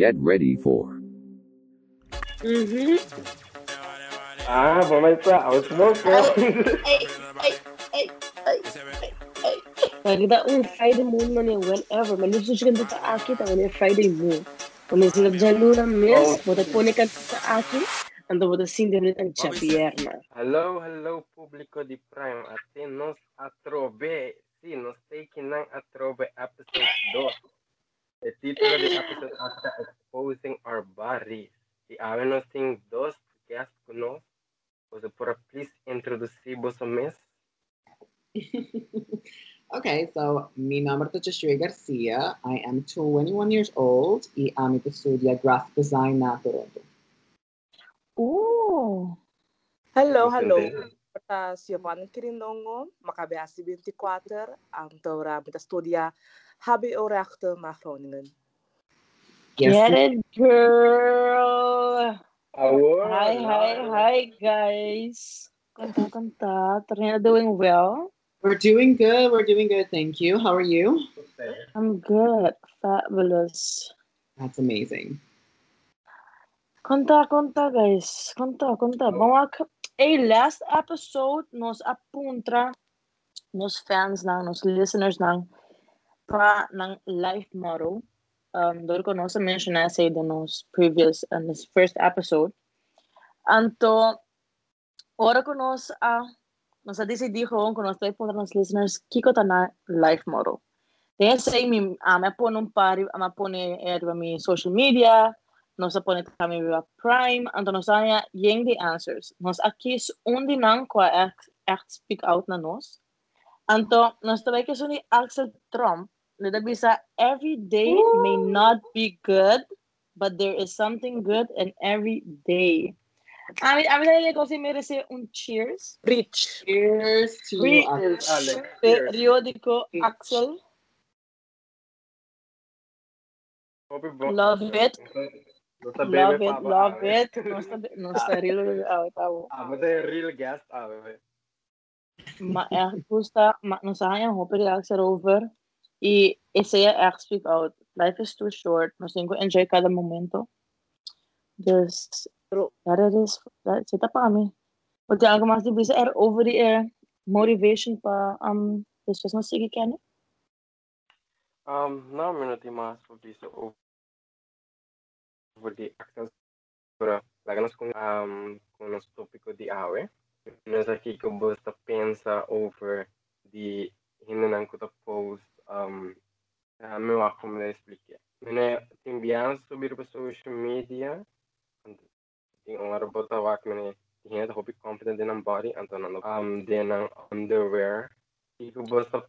Get ready for. Mm-hmm. Ah, pumaisa. I was smoking. Ay, ay, ay, ay, ay, ay. Nakita un Friday moon man whenever. Maluso siya kanto sa akin, tawag niya Friday moon. Kung may sila dyan luna miss, buta po ni kanto sa akin, ando buta sindi ulit ang Javierna. Hello, hello, público di Prime. Até nos atrove. Sí, nos taking ng atrove episode 2. El of the episode after Exposing Our Bodies. Y ahora nos ting dos guests con nos. Pues por please introduce vos a. Okay, so mi nombre es Joshua Garcia. I am 21 years old y amo estudia graphic design na Toronto. Ooh. Hello, Mas hello. entende? Kita Giovanni Quirinongo, Maccabeasi 24, ang Torah met studia HBO-rechten naar Groningen. Yes, Get it, girl! Award. Hi, hi, hi, guys! Kanta, kanta. Trina doing well? we're doing good. We're doing good. Thank you. How are you? I'm good. Fabulous. That's amazing. Conta, conta, guys. Conta, conta. Vamos a... Hey, last episode, nos apuntra, nos fans ng, nos listeners ng, para ng life motto. Um, doon ko nos mention na sa the nos previous, and this first episode. Anto, ora ko nos, ah, nos a decidi ko, kung nos tayo punta nos listeners, kiko ta na life motto. Kaya sa imi, um, po nung pari, ama po ni, eh, mi social media, nos pone kami via Prime, anto nos aya yeng the answers. Nos akis undi nang kwa echt, echt speak out na nos. Anto, nos tabay kaso ni Axel Trump, na bisa every day may not be good, but there is something good in every day. Amin, amin na ko si merece un cheers. Rich. Cheers to Re- us. Alex, cheers. Periodico Axel. Hope bro- Love it. No sa Love bebe it, pa ba, love ave? it. Nos nos real out tawo. Ah, ah mas é real guest, ah, ave. ma echt gusta, ma no sayang ho, pero Axel over. Y ese echt speak out. Life is too short. Nos tengo enjoy cada momento. Just, True. that it is, that, sita pa kami. Pag ako mas di bisa er over the air, motivation pa, um, it's just no sige kani. Um, meu não tem mais sobre isso. Over the access. Pero, lagamos com, um, com o nosso tópico de awe. Nós aqui que basta pensa over the hinanang ko ta post um, uh, meu ako mo na explique. Mene, timbiyan sobre pa social media. Ting ang araw ta wak mene, tingin ta hopi confident din ang body. Anto na um, din ang underwear. Iko basta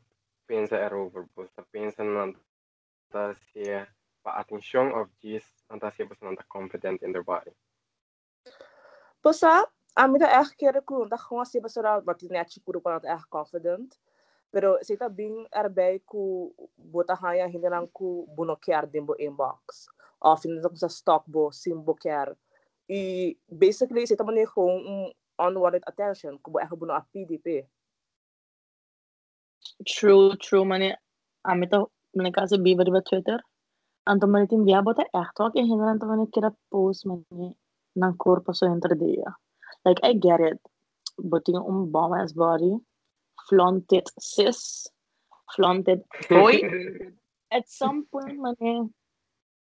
pensa er over basta pensa na ta siya pa atensyon of this anta siya basta na confident in their body. Basta, amin na echt keren ko, dat gewoon si basura, wat is net siguro pa echt confident. Pero sa ita bing erbij ko, buta haya hindi lang ko bunokear din bo inbox. Of hindi lang ko sa stock bo, simbo care. I, basically, sa ita man kung um, unwanted attention, ko bo echt buno a PDP. True, true, mani. Ami to, mani kasi biba di ba Twitter? Anto mani tim biya bota echt wak in hinan to mani kira post mani ng corpo so entre dia. Like, I get it. But yung um bomb ass body, flaunt it, sis. Flaunt it, boy. At some point, mani,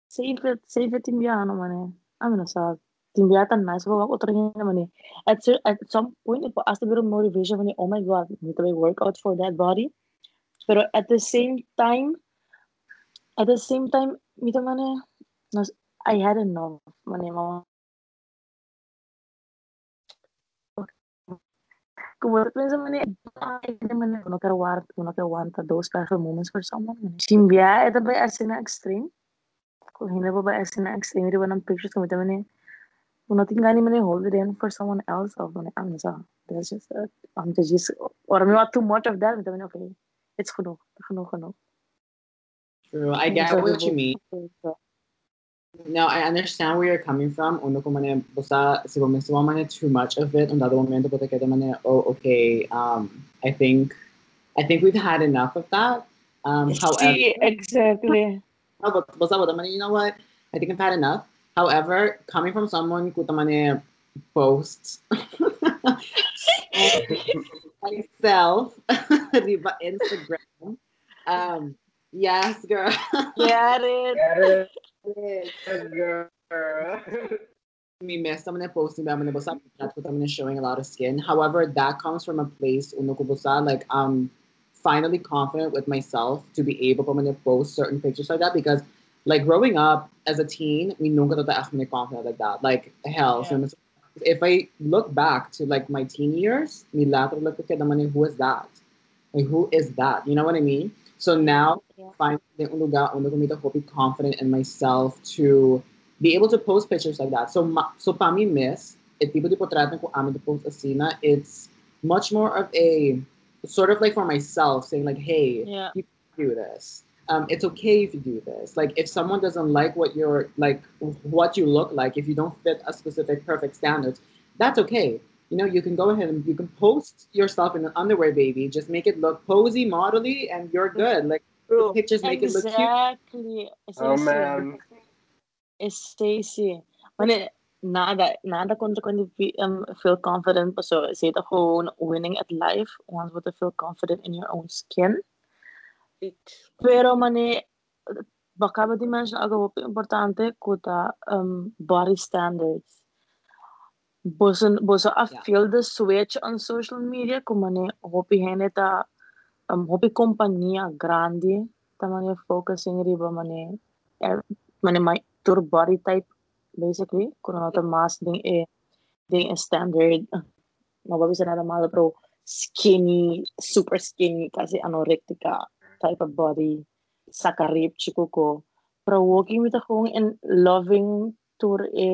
save it, save it biya, ano mani. Ami na sa, tim biya tan nice, wak utringin na mani. At, at some point, ipo as siguro motivation mani, oh my god, need to work out for that body. Pero at the same time, at the same time, I had enough. Man eh, mga Kung wala pa man eh, ay naman eh, uno quer want, uno quer want those special moments for someone. Simbia, ito ba as extreme? Kung hindi ba ba as na extreme, ito ba ng pictures kung ito man eh, kung natin gani man eh, hold it in for someone else, of eh, ang nasa, that's just, uh, I'm just, just, or may too much of that, man okay, it's genoeg, genoeg, genoeg. True. I get what you mean. No, I understand where you're coming from. Uno como ne, basta, si gusto mo man too much of it, on dado momento puta queda man oh, okay, um, I think, I think we've had enough of that. Um, however, See, exactly. no, but basta, but man, you know what? I think I've had enough. However, coming from someone who tamane posts myself, diba, Instagram. Um, yes, girl. Get it. Get it. Girl. me miss someone posting ba man basa that ko taman showing a lot of skin. However, that comes from a place uno ko basa like I'm finally confident with myself to be able to post certain pictures like that because like growing up as a teen, we that I'm confident like that. Like hell. Yeah. So if I look back to like my teen years, me later look at the money, who is that? Like who is that? You know what I mean? So now Yeah. finally un lugar onde ko ko be confident in myself to be able to post pictures like that. So ma- so pa mi miss, it tipo tipo tratan ko amin to post asina, it's much more of a sort of like for myself saying like, hey, Yeah. do this. Um, it's okay if you do this. Like if someone doesn't like what you're like what you look like, if you don't fit a specific perfect standards, that's okay. You know, you can go ahead and you can post yourself in an underwear, baby. Just make it look posy, modelly, and you're good. Like True. pictures make it look cute. Exactly. Oh Stacey, man. It's Stacey. Wanneer nada, nada kon kon die um, feel confident pa so. Ze het gewoon winning at life. Once we to feel confident in your own skin. Each. Pero mane baka ba di mensen agaw importante kuta um, body standards. Bosen bosen I Yeah. feel the switch on social media. Kung mane hopi hene ta um, hopi compañía grande ta mane focusing riba mane er, mane my tour body type basically kung ano ta mas ding e ding e standard. Mababi sa nada malo pero skinny super skinny kasi anorectica type of body. Sakarip chico ko pero working with ako and loving tour e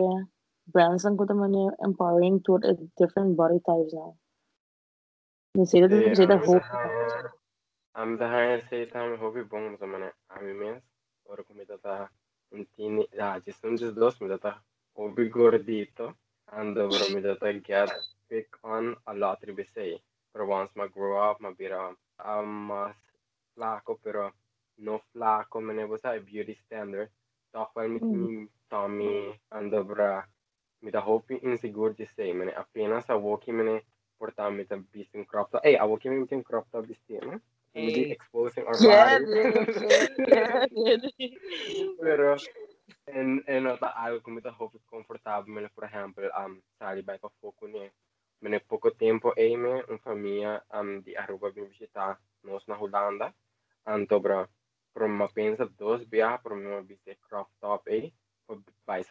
brands ang kuta mane empowering tour e different body types now Say that, Eh, say that I'm hope. the I'm the higher say time hobi bong sa mana ami mes or kung mitata un tini ah just un just dos mitata hobi gordito and bro mitata get pick on a lot ribe say pero once ma grow up ma bira um mas flaco pero no flaco me ne sa beauty standard talk while mit Mm. mi Tommy and bra mitä hopi insecure di say mene appena sa walking mene portare mit beast in crop top. Hey, I walking with in crop top team. Maybe Hey. exposing our Get bodies. it, get it. Pero en en nota algo como ta hopi confortável mene por exemplo um sali by pa foco ne mene pouco tempo e me un família um di Aruba vim visitar nós na Holanda. Anto bra pro ma pensa dos via pro me viste crop top e vai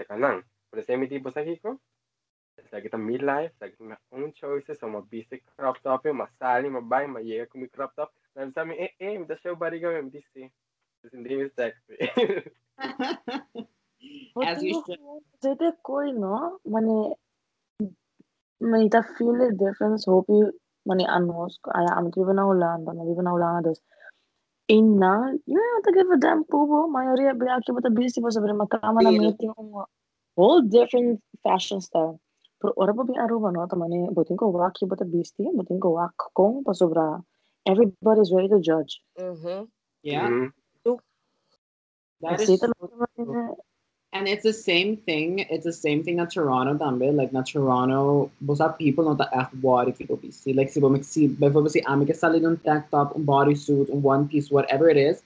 sa kanang. Pero se mi tipo sa kiko sa kita midlife, sa kita my own choices, so mabisi crop top yun, masali, mabay, mayega kung may crop top. Sabi sa amin, eh, eh, mita show body kami, mita si. Tapos hindi yung sexy. As you should. Zete koi no, mane manita feel the difference. Hope you mane anos aya am vivo na Holanda, na vivo na Holanda dus. Inna, you know to give a damn pubo. Maioria bem aqui bota busy po sobre makama na Real. meeting um whole different fashion style. Pero ora pa bing aruba no, tamane botin ko wa aqui bota busy, botin ko wa kong pa sobra. Everybody's ready to judge. Mm-hmm. Yeah, Mhm. that is so. And it's the same thing. It's the same thing at Toronto también. Like na Toronto, bosa people not the F body people be see. Like si bo si before si amiga sali ng tank top, un bodysuit, un one piece, whatever it is.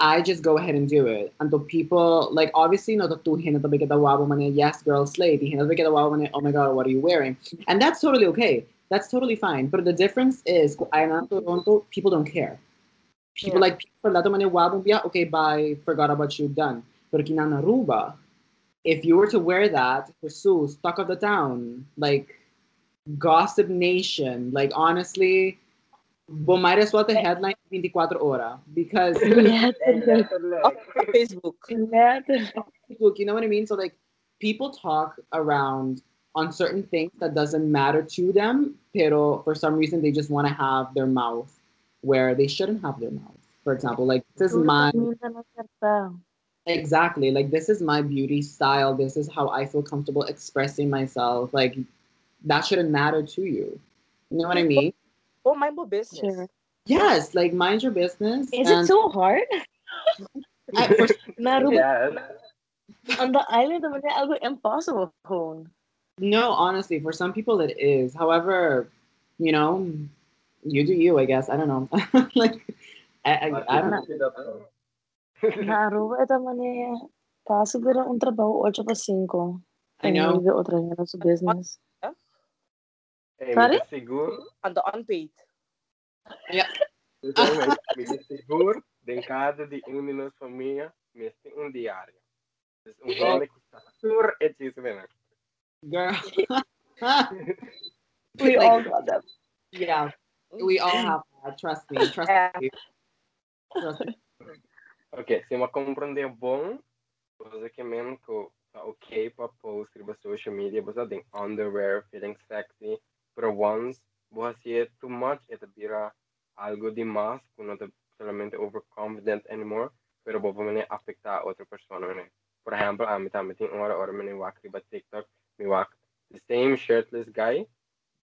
I just go ahead and do it. And the people like obviously no the two hin the big wabo man yes girl slay the hin the big wabo man oh my god what are you wearing? And that's totally okay. That's totally fine. But the difference is I am Toronto people don't care. People Yeah. like people lato wabo yeah okay bye forgot about you done. But kinana Aruba, if you were to wear that, Jesus, talk of the town, like gossip nation, like honestly, well, might as well the headline 24 hora because Yeah, Up Facebook. yeah. Facebook, you know what I mean? So like people talk around on certain things that doesn't matter to them, pero for some reason they just want to have their mouth where they shouldn't have their mouth. For example, like this is my exactly like this is my beauty style. This is how I feel comfortable expressing myself. Like that shouldn't matter to you. You know what I mean? Oh, mind my business. Sure. Yes, like mind your business. Is and it so hard? I- for Naruba. Yes. On the island naman niya, algo impossible gewoon. No, honestly, for some people it is. However, you know, you do you, I guess. I don't know. like, I, I, I don't know. Naruwa ito man niya. Kaso pero un trabajo 8 pa 5. I know. Maybe otra niya sa business. Eh, Sorry? me seguro, On the unpaid. me seguro, de cada de um de nossa família, me tem um diário. Dus um que está sur é isso mesmo. Girl. We Like- all got that. yeah, we all have that. Trust me. Trust Yeah. me. Trust me. Ok, se uma compreender bom, você que mesmo que tá ok para post para social media, você tem underwear, feeling sexy, Provence Boissier too much e te algo de más que no te solamente overconfident anymore, pero bobo me afecta a otra persona. Me. Por ejemplo, a mí también tiene hora, ahora me voy a TikTok, me voy the same shirtless guy,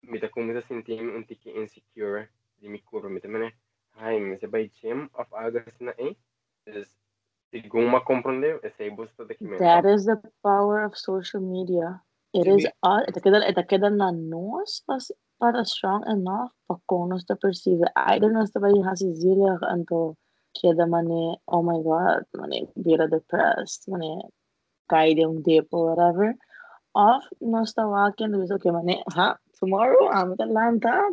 me te comienza a sentir un tique insecure de mi cuerpo, me te me ay, me se va gym of algo así, ¿no? Entonces, eh, según me comprende, ese gusto de que me... That is the power of social media. It To is me- all, ito queda, ito queda na nos pas para strong enough pa kung nos te perceive. Either nos te ba yung hasizilia ka anto queda mane, oh my god, mane, vira depressed, mane, kaya yung dip or whatever. Off, nos te wakin, dus okay, mane, ha, tomorrow, I'm at Atlanta,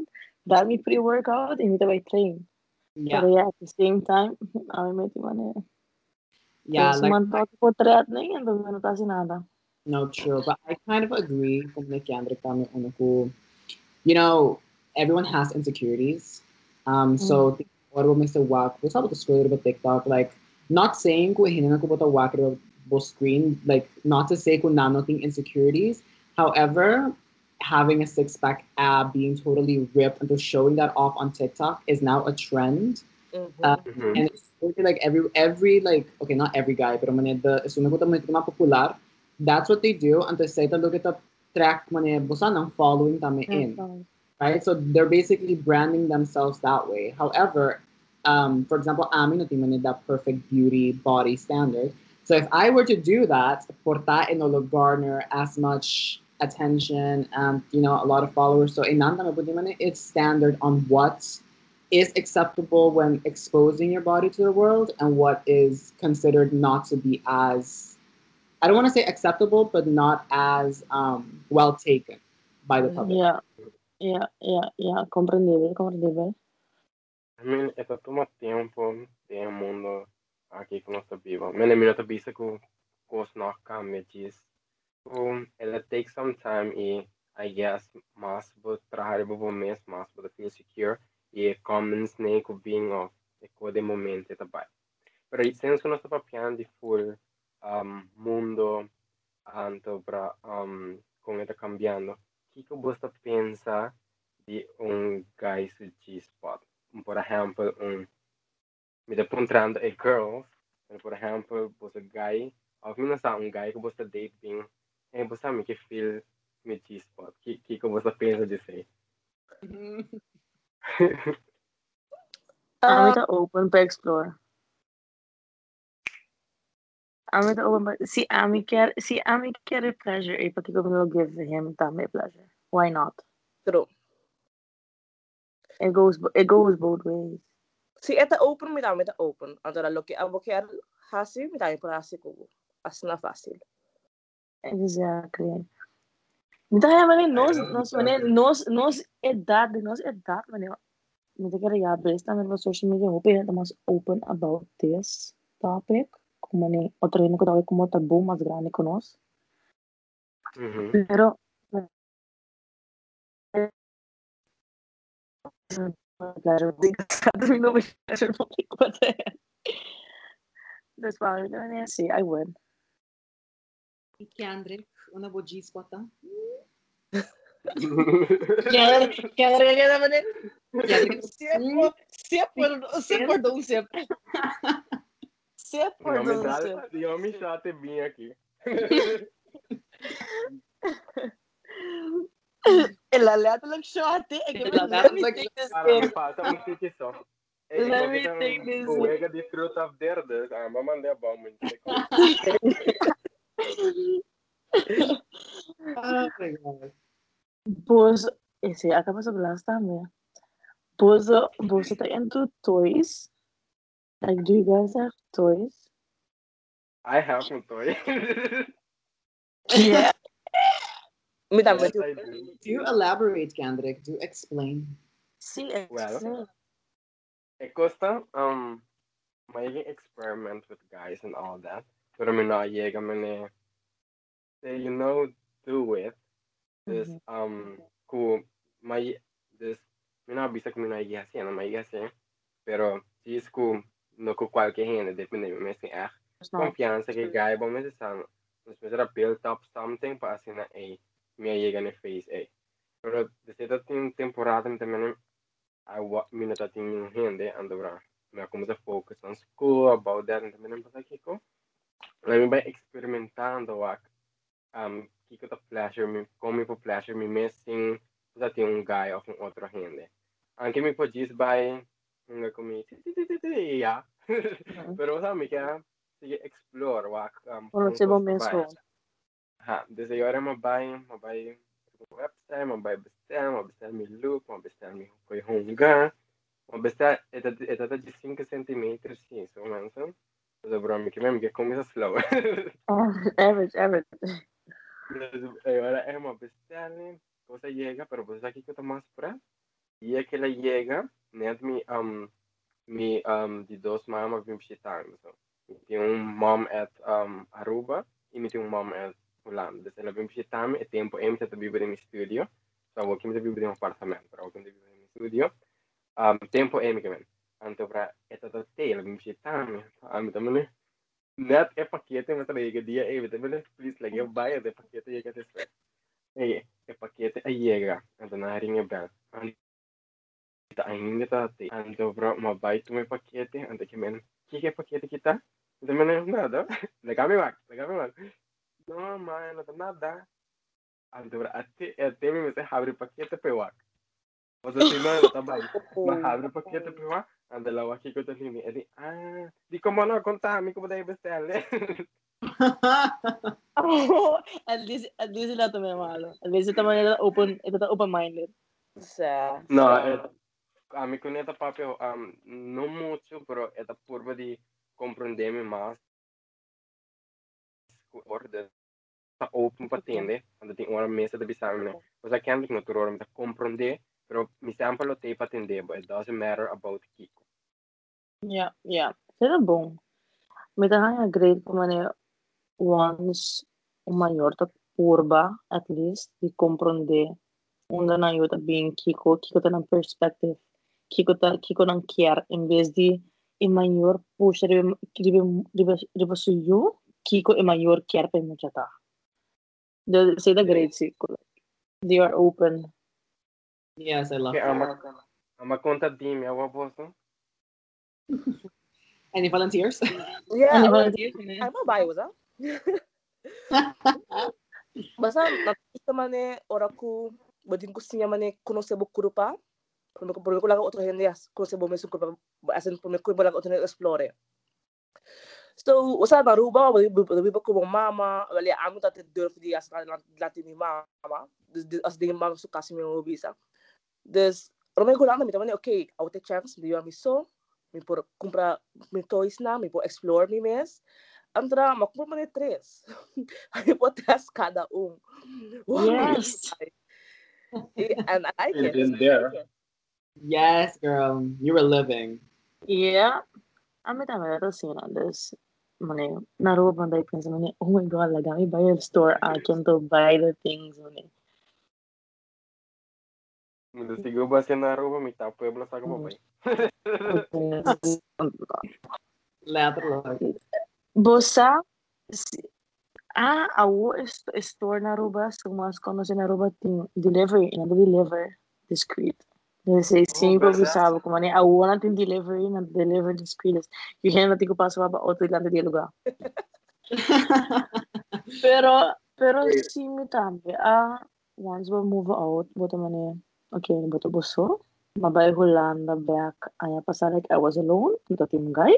that me pre-workout, and me te ba train. Yeah, Pero yeah, at the same time, I'm met mane. yeah. Kung Like sumantot ko triat na yun, doon na tayo nada. No, true. But I kind of agree with Nick Yandrik kami ano ko, you know, everyone has insecurities. Um, so what will Mr. Wack, what's up with the scroll about TikTok? Like, not saying ko hinina ko bata wack bo screen, like not to say ko nanoting insecurities. However, having a six pack ab being totally ripped and just showing that off on TikTok is now a trend. Mhm. Uh, Mhm. and it's like every every like okay not every guy but man the suno ko tamay mga popular that's what they do. And to say look at the track man busa ng following tami in right? So they're basically branding themselves that way. However um for example amin natin man that perfect beauty body standard. So if I were to do that porta and garner as much attention and you know a lot of followers. So inanda it's standard on what is acceptable when exposing your body to the world and what is considered not to be as I don't want to say acceptable, but not as um, well taken by the public. Yeah, yeah, yeah, yeah, comprendible, comprendible. I mean, ito toma tempo de mundo aqui que nós vivemos. Men é melhor visa que os nós cambiamos. Um, ela take some time e I guess mas vou trabalhar por mês, mas vou feel secure e comments nem com being of e com de momento tá bem. Pero i senso que nós estamos piano de full um, mundo anto para um, com está cambiando. O que que você pensa de um guy su G-spot? Por exemplo, um me encontrando a girl, por exemplo, você guy, ou menos um guy que você bem, e você me que feel me G-spot. O que que você pensa disso aí? I'm Uh, with the open to explore. I'm with the open, but see, Ami care, see, Ami care pleasure. Pati ko will give him tame pleasure. Why not? true. It goes, it goes both ways. Si eta open mi dami ta open. Antara lo que abo que hasi mi dami por hasi ko. As na fácil. Exactly. Dahil man nos, Ayun, nos, man nos, nos edad, nos edad, man Hindi ka rin based namin sa social media, hope na mas open about this topic. Kung mani, otro yun ko tayo kung mo tabu, mas grande ko nos. Uhum. Pero, pleasure. Sabi mo ba pleasure mo ko That's probably gonna say I would. Kendrick, una bo G-spot ah? Kaya kaya kaya naman din. Kendrick, Siempre, siempre, siempre do siempre. Siempre Não me do dá, siempre. eu me chate bem aqui. El aleato lang shot eh. El Let aleato me lang take this Para me in. passa um sítio só. Let me take this. Colega de fruta verde. Ah, mas mandei bom muito. oh my god. Bozo, ese acaba sa last time, yeah. Bozo, Bozo ta into toys. Like, do you guys have toys? I have a toy. Yeah. Me também. Yes, I do. Do you elaborate, Kendrick? Do you explain. See, Well. explain. Costa, um, may experiment with guys and all that. Pero may nakayega man eh, say, you know, do it. This, Mhm. um, ku, may, this, may nakabisa ko may nakayasi, ano, may kasi. Pero, sis ku, no ku qualquer gente, depende, mas assim, ah, No. confiança que guy, bom, mas assim, mas mas era built up something pa assim na A, may yega na face A. Pero, desde tem temporada também, I wa mina ta ting hende andora me como se focus on school about that and também pasa kiko let me by experimentando wak um kiko ta pleasure me como po pleasure me missing sa tem um guy of um outro hende anche mi po gis by nga kumi ya pero sa mi ka sige explore wak um Wala kung si gusto Bomeso. ba. Ha, desde agora mabay, mabay website, mabay bestel, mabestel mi look, mabestel mi koy hunga, mabestel eta eta ta de 5 centimeters sim, so manso. Desde bro mi que me que começa slow. Average, average. Desde agora é uma bestel, cosa llega, pero pues aquí que tomas pra. E é que ela llega, net mi um mi um die dos mama vim shitang so. Mi tem um mom at um Aruba e mi tem um mom at Holanda. Dus ela vim shitang e tempo em te viver em studio. So eu que me viver em um apartamento, pero eu que viver em studio. Um tempo em que men. Anto pra eta ta te ela vim shitang. Am tamane net e pakete met rege dia e vete bele please like eu buy de pakete llega te sve. E e pakete a llega. Anto na ringe bel. Kita ainda tá te. Anto bro ma buy tu me pakete anto que men. Que que pakete kita? Então men nada. Legame wak, legame wak. No man, não nada. Anto bro até até me se abre pakete pe wak. O sea, si no, tá bem. Mas abre pakete pe wak. Ando la wak ko tali ni. Edi ah, di ko mo na konta mi ko ba dai bestel. Oh, at least, at least sila to may malo. At least ito man nila open, ito ta open-minded. Sa. No, et, a mi con esta papi, um, no mucho, pero esta purba di comprenderme más. Orde, ta open pa tende, quando tem uma mesa de bisame, né? Mas a Kendrick no turor, me ta comprender, pero mi sempre lo te pa tende, but it doesn't matter about Kiko. Yeah, yeah. Sila bom. May nga grade ko man eh, once o maior ta purba, at least, di comprende onda na yuta being Kiko, Kiko ta ng perspective, Kiko ta, Kiko ng care, in vez di, e maior puxa, ribe, ribe, ribe, ribe su you, Kiko e maior care pa mo ta. The, say the grade six, they are open. yes, I love Okay, that. ama, ama conta di mi, awa boso. Any volunteers? Yeah, Ano well, ba yun? ay mabayo sa. Basta nakita man eh ora ko badin ko siya man eh kuno sa bukuro pa. Kuno ko ko lang otro gente as kuno sa bumeso ko pa asan po ko lang otro explore. So, usa na ruba, wali wali ba ko mong mama, wali amo tate durf di as kan lati ni mama. Des as di mama su kasi mi mo visa. Des Rome ko lang na mi tamani okay, I will take chance, di mi so, mi por compra mi toys na, mi po explore mi mes. Andra, makuha man ni tres. Ay po test kada um. Wow, Yes. Eh, And I like it. Been there. Yes, girl. You were living. Yeah. I'm a mí también me fascina this. Mane, naruwa pa tayo pinsa mane, oh my god, like, I buy a store, I can to buy the things, mane. Me sigo ba siya na ruba, mi ta pueblo sa ko ba? Later. Bosa, si- ah, awo is store naruba, sumas kono si naruba ting delivery, ina deliver discreet. Kasi sim ko basta. bisabo ko mane, awo natin delivery, na deliver discreet. Yung hina natin ko paso ba, auto lang natin lugar. Pero, pero Wait. si mi tambi, ah, once we move out, buto man eh, okay, buto buso, mabay Holanda back, aya pa like, I was alone, ito team guy.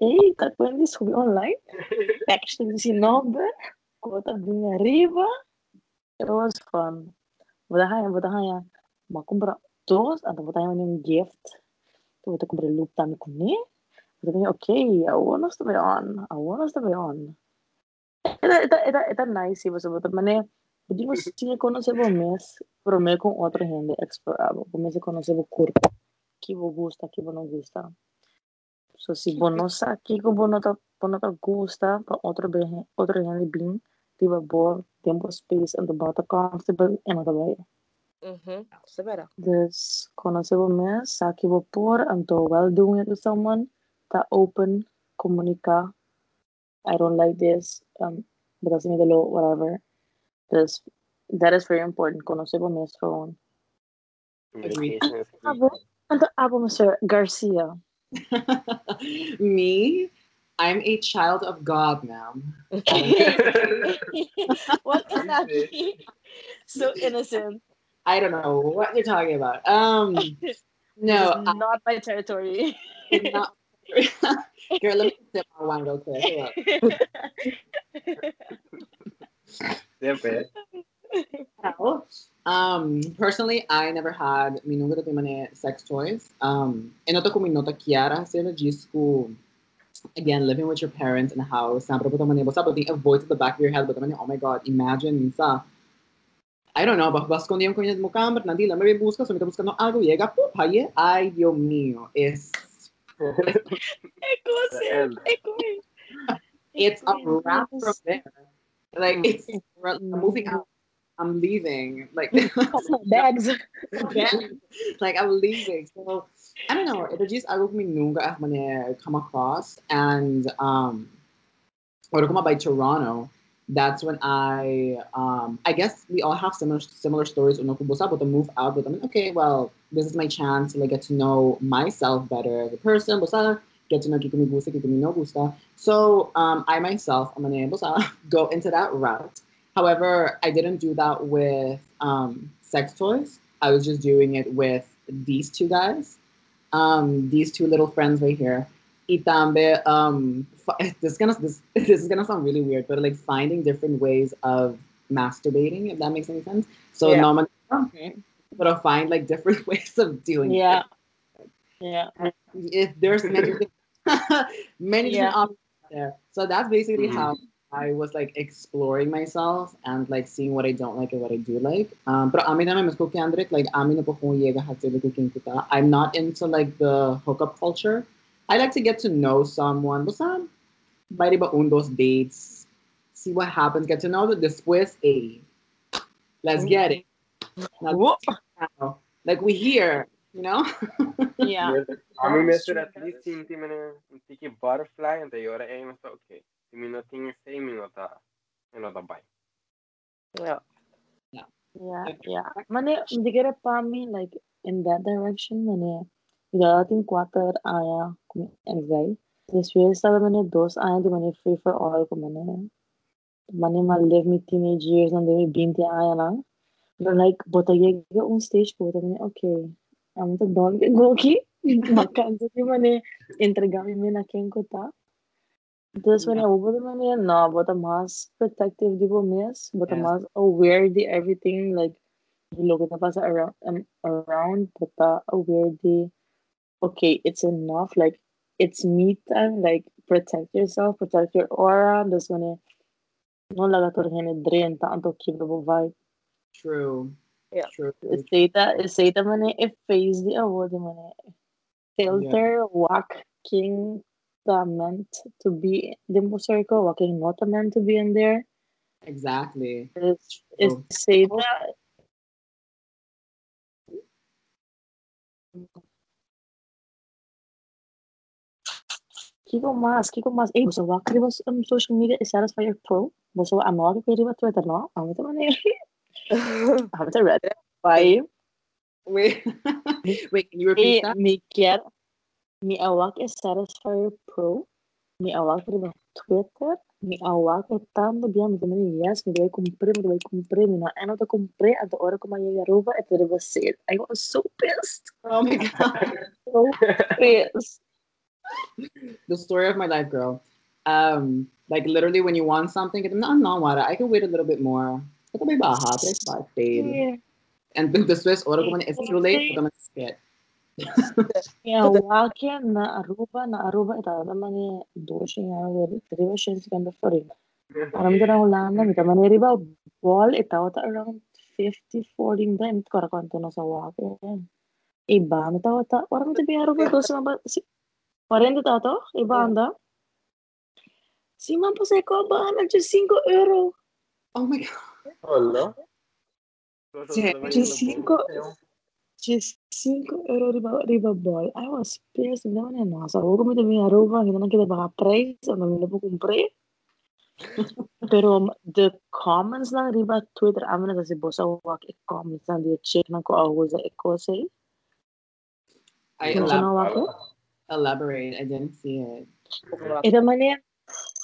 Ei, tá com ele subir online. Texto 19. Kota bem arriba. It was fun. Badahan, badahan. Makumpra dos. Atau badahan yung gift. Tuh, kita kumpra loop tami kuni. Badahan, okay, I want us to be on. I want us to be on. Ita, ita, ita, ita nice, iba sa bata. Mane, hindi mo siya conocer o mes, pero me con otra gente explorado. Como se conoce o curto. Que vos gusta, que vos no gusta. So, si vos no sa, que vos no ta, vos no ta gusta, pa otra, be- otra gente bem, diba, bo, tempo, space, and about comfortable, en otra bay. Mhm. Severa. Dus, conocer o mes, sa que vos por, and well doing it with someone, ta open, comunica, I don't like this, um, because me lo, whatever. This that is very important, conocer o mes phone. Communication is key. Abo, ano abo mo, sir? Garcia. Me, I'm a child of God, ma'am. what is that? so innocent. I don't know what you're talking about. Um, no, This is not my territory. I'm not. Girl, let me sip my wine real quick. Hold up. Well, um, personally, I never had minunga de mane sex toys. Um, enoto ko minota kiara sila disco. Again, living with your parents in a house. Sabi po mane basta but the voice at the back of your head but mane oh my god, imagine minsa. I don't know, but bas kung yung kunya mo kamera nandi lang may busca, so may busca no algo llega po paye. Ay, Dios mío, es Echo, sir. end. Echo. it's a wrap from there. Like it's I'm moving out. I'm leaving. Like Bags. like I'm leaving. So I don't know. Ito just ako kami nunga ako man come across and um or come by Toronto. That's when I um I guess we all have similar similar stories on Okubosa, but to move out with them. okay, well, this is my chance to like get to know myself better as a person, bosa, get to know kikumi gusta, kikumi no gusta. So um I myself, I'm gonna bosa, go into that route. However, I didn't do that with um, sex toys. I was just doing it with these two guys, um, these two little friends right here. Itambe, um, this is gonna this, this is gonna sound really weird, but like finding different ways of masturbating, if that makes any sense. So Yeah. normally, but I'll find like different ways of doing Yeah. it. Yeah. Yeah. If there's many, many Yeah. different options there. So that's basically Mhm. how I was like exploring myself and like seeing what I don't like and what I do like. Um, but amin naman mas cookie Andrik, like amin na po kung yega hatid cooking kita. I'm not into like the hookup culture. I like to get to know someone. Basta, by ba those dates, see what happens, get to know the después, eh. Let's get it. Now, now, like we here, you know? Yeah. Kami That's mesmo true, at least that's- tinti mana tiki butterfly and ayora ay mas okay. Minutinho say minuta. Ano ta bay. Yeah. Yeah, yeah. Mane, hindi kira pa mi, like, in that direction, mane, dadating quarter aya, kung anxiety. Después estaba mane dos aya, di mane free for all, kung mane, mane ma live mi teenage years, nande mi 20 aya lang. But like, botagye un stage po, mane, okay, I'm the don ke goki, makansa ki mane, entregami mi na ken ko ta. This when I over mane, no, but a mas protective di po miss, but a Yes. mas aware di everything, like, look at the pasa around, um, around, but uh, aware di, okay, it's enough, like, it's me time, like, protect yourself, protect your aura, this when it, no laga to rin drain ta anto keep the vibe. True. Yeah. True. It's data, it's data mane, if phase di award mane, filter, walk, king, the meant to be, the circle, walking not meant to be in there. Exactly. It's, it's True. say that Kiko mas, Kiko mas. Eh, gusto wa kari bas um, social media is satisfy your pro. Gusto wa ano kari ba Twitter no? Amo ta man eh. Amo ta red. Why? Wait. Wait, can you Eh, repeat that? mi kier mi awak is satisfy your pro. Mi awak kari ba Twitter. Mi awak e tanto biya mi tamani yes, mi deve compre, mi deve compre, mi na ano ta compre, at the ora ko maya ruba et deve ser. I was so pissed. Oh my god. So pissed. the story of my life, girl. Um, like literally, when you want something, no, no, water. I can wait a little bit more. Ito may baha, pero it's not fade. Yeah. And then the Swiss order ko it's too late for them to get. Yeah, walking na Aruba, na Aruba ita naman ni doshi nga wari. Riba siya sa kanda for it. Alam ko na ulan na, mita man riba ball ita around 50 40 time kora kwanto na sa. Iba mita orang mita biya Aruba dosi maba si 40 tato, iba anda. Si man pa sa ko ba na 5 euro. Oh my god. Hola. Sí, cinco. Just 5 euro riba, riba ball. I was pissed. Hindi naman yan. Nasa ako kami dami Aruba. Hindi naman kita baka price. Ang namin na po kumpre. Pero the comments lang riba Twitter. Amin na kasi bosa wak i-comments lang. Di check na ko ako sa eko say. I Kung elab- sino wako. Elaborate. I didn't see it. Ita man eh.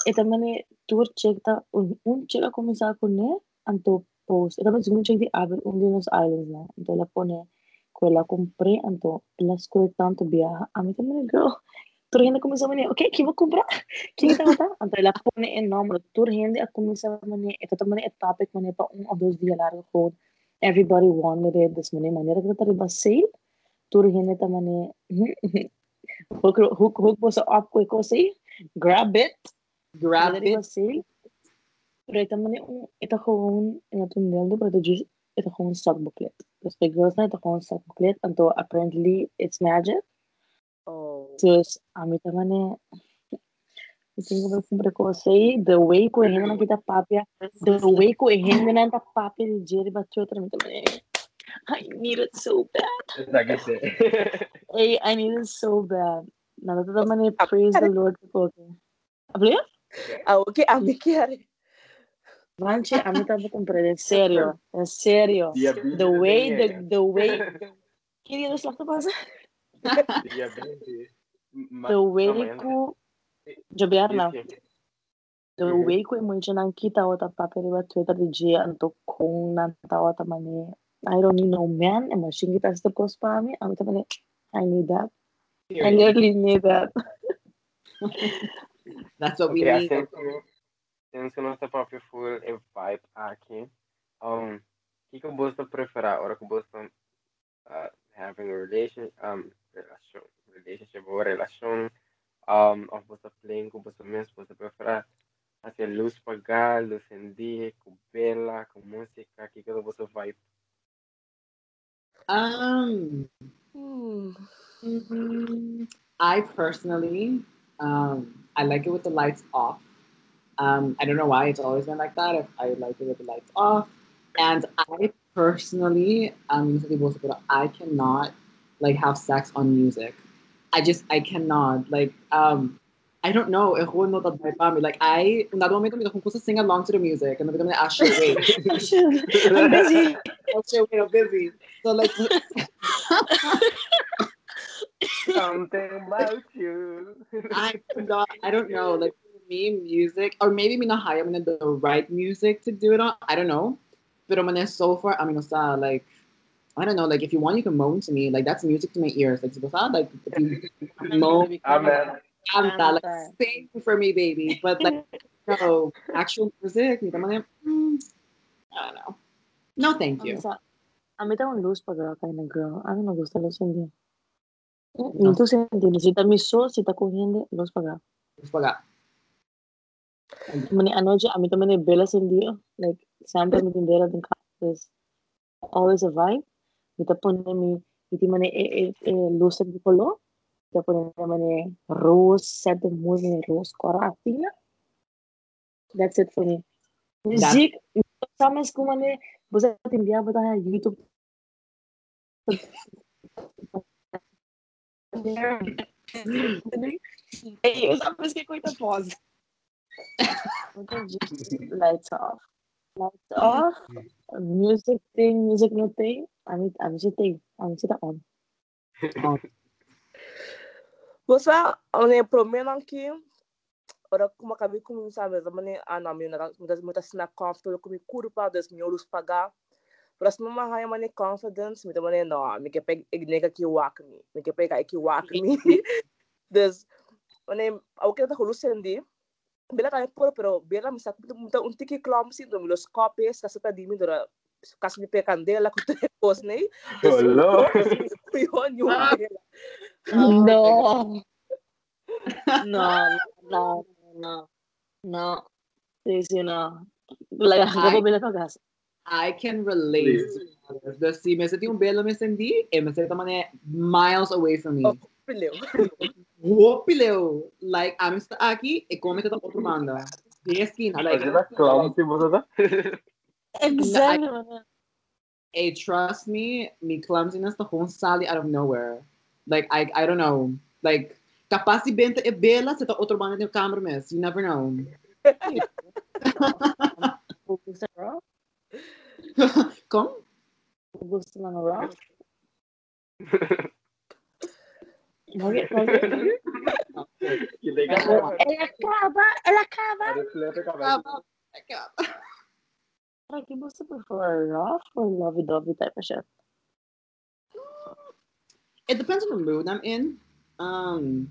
Ita man eh. Tour check ta. Un, un ako misa ako ne. Anto post. Ita man sigun check di abel. Un sa islands na. Anto la pone. Quella compré. Anto. Las ko tanto biyaha. Ami ta man eh, girl. Tur misa man eh. Okay, kiba kumpra. Kita ko ta. Anto la pone en nombre. Tur hindi ako misa man eh. Ito ta man eh. Topic man eh. Pa un o dos dia largo ko. Everybody wanted it. This man eh. Manera ko ta riba sale. Tur hindi man eh. Hook, hook, hook mo sa up ko say. Grab it. Grab Madali it. ba sale? Pero ito man yung, ito kong, ito nildo, pero ito just, ito kong stock booklet. Tapos may girls na ito kong stock booklet. Anto, apparently, it's magic. Oh. Tapos, amit naman eh, ito yung ba ko say, the way ko hindi na kita papya, the way ko hindi na ta papya ni Jerry Bacho, pero naman eh, I need it so bad. Lagi siya. Hey, I need it so bad. Nakata naman eh, praise the Lord ko. Abli? Ah, okay, ami kiyari. Manche, a mí tampoco compré, en serio, en serio. Diabetes The way, the, din the way, ¿qué día nos lo pasa? eh. Diabetes. Ma- The way mamaya na. ko, Jabiar na, Yes, yes. the Mhm. way ko mo siya nang kita o ta papel ba Twitter di Gia anto kung nantawa ta mani. I don't need no man, and machine kita sa ko pa mi, ang ta mani, I need that. I Period. literally need that. That's what we Okay, need. since, since que nossa própria full é vibe aqui, um, que que você prefere? Ora que você uh, having a relation, um, relação, relationship ou relação, um, ou você playing com você mesmo, você prefere fazer luz pagar, luz em dia, com bela, com música, que que você vibe? Um, Hmm. mm, I personally, um, I like it with the lights off. Um, I don't know why it's always been like that. I, I like it with the lights off. And I personally, um, usually both it, I cannot like have sex on music. I just I cannot like um. I don't know. It will not apply for me. Like I, in that moment, I'm going to sing along to the music, and I'm going to ask you, wait, I'm busy. I'll wait, I'm busy. So like, Something about you. I cannot, I don't know. Like me, music, or maybe me not high. I'm in the right music to do it on. I don't know. But I'm gonna so far. I mean, it's not like I don't know. Like if you want, you can moan to me. Like that's music to my ears. Like it's not like if you moan, Amen. I'm not like sing for me, baby. But like no actual music. Mm, I don't know. No, thank you. A mí tengo luz para kind of girl. A mí me gusta luz en día. No. Tú entiendes, si está mi sol, si está cogiendo, luz para Forgot. Mani anoche, a mí también velas en día. Like, siempre me tiene velas en casa. Always a vibe. Me te pone mi, y eh, eh, eh, luz de color. Te pone mane rose, set de mood, mane rose, coratina. That's it for me. Muziek, sabes como mane, você te enviar para YouTube. Hey, sabes que coisa pós. Lights off. Lights off. Music thing, music no thing. A mí, a mí sí tem. A mí sí tá on. Você, ane problema aqui, ora como acabei com sabe, a mane ana mi na muitas muitas snack comfortable com mi curva das mi olhos pagar. Para se mamma haya mane confidence, mi mane no, mi que pega ignega que walk me, mi que pega que walk me. Dus Mane, ako kita hulusin di. Bila tayo puro, pero bila misal muta un tiki clumsy do los copies kasi ta di mi dora kasi ni pe candela ko te pos nei. Hello. Yun yung bela. No. no, no, no, no. Sí, sí, no. La Ay. gaga bila pagas. I can relate. The si me senti un bello me senti e me sento mane miles away from me. Oh. Piliw. Wopileo. Oh, like, I'm sta aqui e come tata outro banda. De esquina. Like, Kasi na clumsy mo sa Exactly. man. hey, trust me, me clumsiness the whole sali out of nowhere. Like, I, I don't know. Like, capaz de benta e bela se ta outro banda de camera mes. You never know. Gusto ng rock? Como? Gusto ng rock? Bakit? Bakit? Hindi ka El acaba! El acaba! Refleto ka ba? Like, you must prefer rough or lovey-dovey type of shit? It depends on the mood I'm in. Um,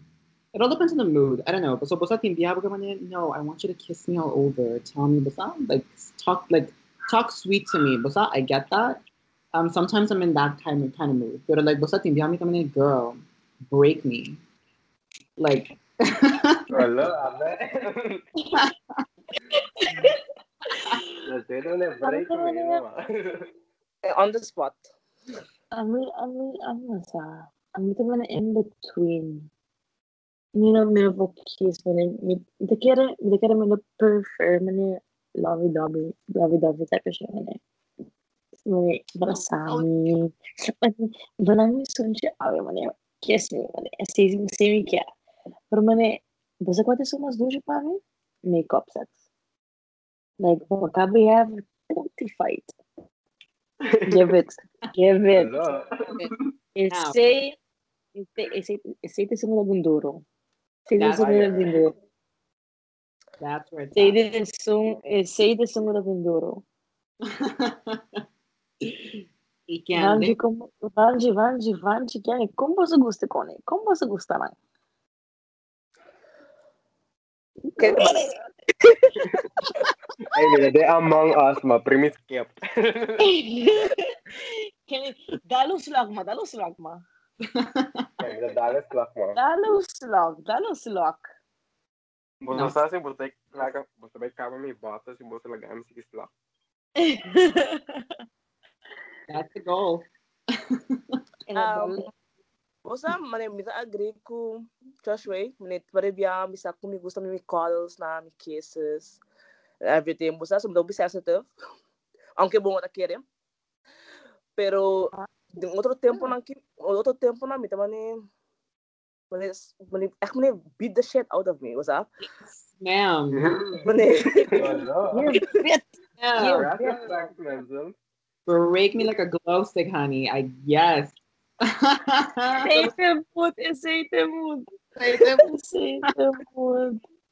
it all depends on the mood. I don't know. So, basta timbiaba ka man yan, no, I want you to kiss me all over. Tell me, basta, like, talk, like, talk sweet to me. Basta, I get that. Um, sometimes I'm in that kind of, kind of mood. But, like, basta timbiaba ka man yan, girl, break me. Like, Wala, ame. Kasi ito na break mo yun mo. On the spot. Ami, ami, ano sa, ami ito man in between. You know, may po kiss man, may kira, may kira man prefer man lovey-dovey, lovey-dovey type of shit man. May, baka sami, wala mi sun siya, awe man kiss me man, say, say me kya. Pero man, basta ate sumas doon siya pa mi, makeup sex. Like, baka we have 40 fight. Give it. Give it. Wala. Ese, ese, ese, ese te sumunod ng duro. Ese te That's- sumunod ng duro. that's where it's Ese at. te sum, ese te sumunod ng duro. Y can Vanji, como, Vanji, Vanji, Vanji, chiami, come você gusta con ele? Come você gusta lang? Okay, diba? Ay, nila, de among us, ma, premise kept. Kani, dalo slag ma, dalo slag ma. Ay, nila, dalas clock mo. Dalo slag, dalo slag. Busto sa asin, busto like, busto ba kama may bata, si busto lagam si clock. that's the goal. Um, Basta, mane, mita agree ko, Joshua, mane, pare biya, misa kung mi gusto mi calls na, mi kisses, everything. Basta, sumdaw bi sensitive. Aunque bom ta querer. Pero, de um outro tempo na que, outro tempo na mita, mane, mane, mane, echt mane, beat the shit out of me, what's up? Ma'am. Mane, Wala. You fit. Yeah. Break me like a glow stick, honey. I yes. Say the mood, say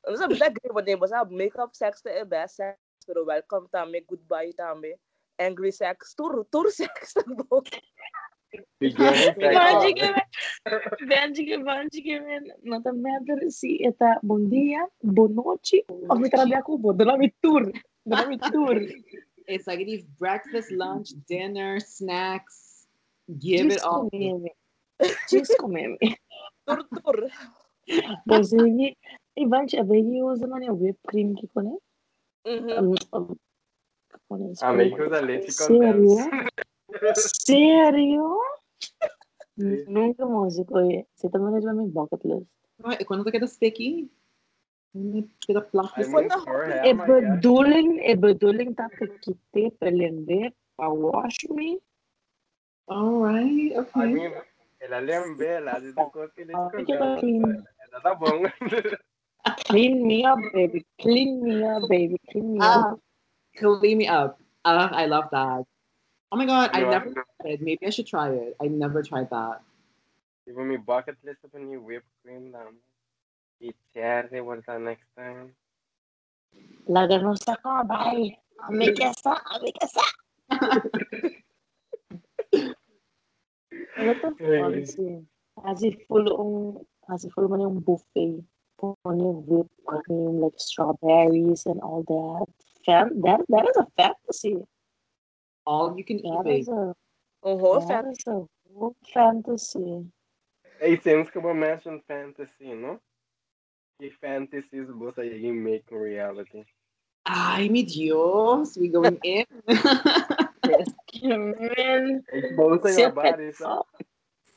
the mood. Say the mood. basta, mita agree, mane, basta, makeup sex ta e best sex, pero welcome tame, goodbye tame, angry sex, tour, tour sex, bo. Beginning Vanji sex. que me, Vanji que Vanji que me, no te matter si eta buen día, buon noche, o mi trabajo cubo, de la mi tour, de la mi tour. It's like it is breakfast, lunch, dinner, snacks. Give it Just all. comeme. Just comeme. Tour, tour. Pues sí, y Vanji, a ver, yo uso mane whipped cream que con él. Mhm. Um, um, con él. Ah, may ko sa late Serio? condensed. Serio? Nunca músico, oye. Si te pones en mi bucket list. Right, Cuando te queda sticky, cuando te queda I fluffy. moved for him, E I guess. bedoeling, e bedoeling dat ik kite pelende pa wash me. All right, I okay. mean, el alembe, la de ko Ah, kinis ko. que ba clean, Ito ta bong. Clean me up, baby. Clean me up, baby. Clean me Ah, up. clean me up. Uh, I love that. Oh my god, I never tried it. Maybe I should try it. I never tried that. Even me bucket list of new whipped cream na. Eat cherry one time next time. Laga no sa ka, bye. Ame kesa, ame kesa. Ano to? Hey. Fancy. As if full ang, as if full man yung buffet. California whipped cream, like strawberries and all that. Fan- that that is a fantasy. All you can eat, That babe. is a Een whole that fan. is a whole fantasy. Hey, since que eu mention fantasy, no? Que fantasies você aí make reality? Ay, mi Dios, we going in. Man, Ik wou zeggen sip waar it is dat? up.